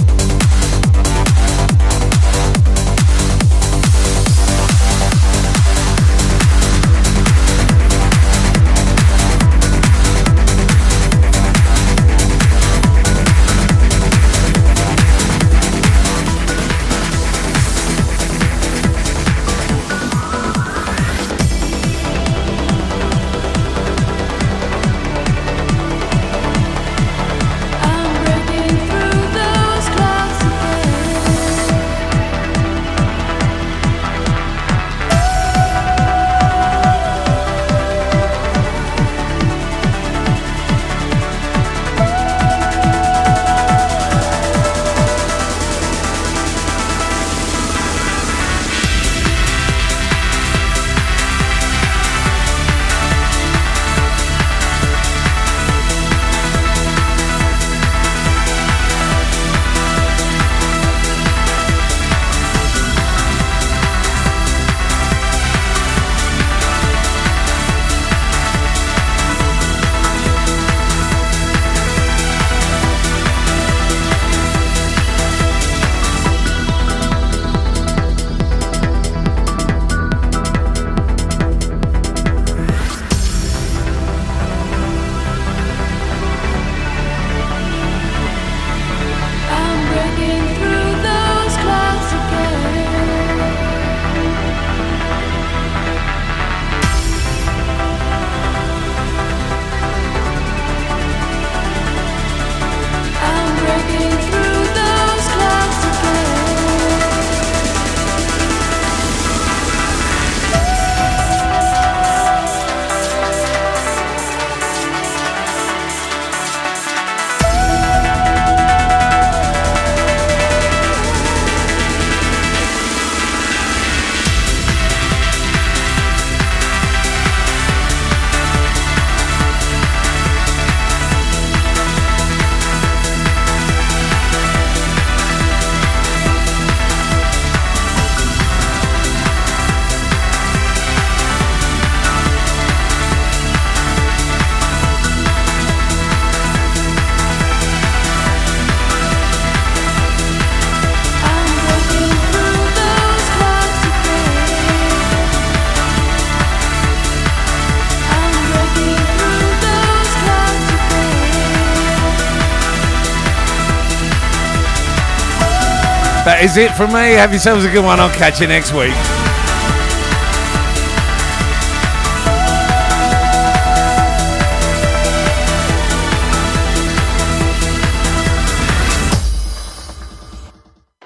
Is it from me. Have yourselves a good one. I'll catch you next week.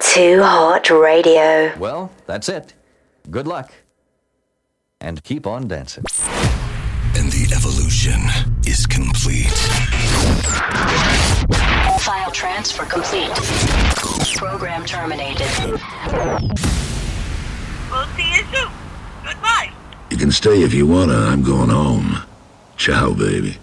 Too Hot Radio. Well, that's it. Good luck. And keep on dancing. And the evolution is complete. File transfer complete. Program terminated. We'll see you soon. Goodbye. You can stay if you wanna. I'm going home. Ciao, baby.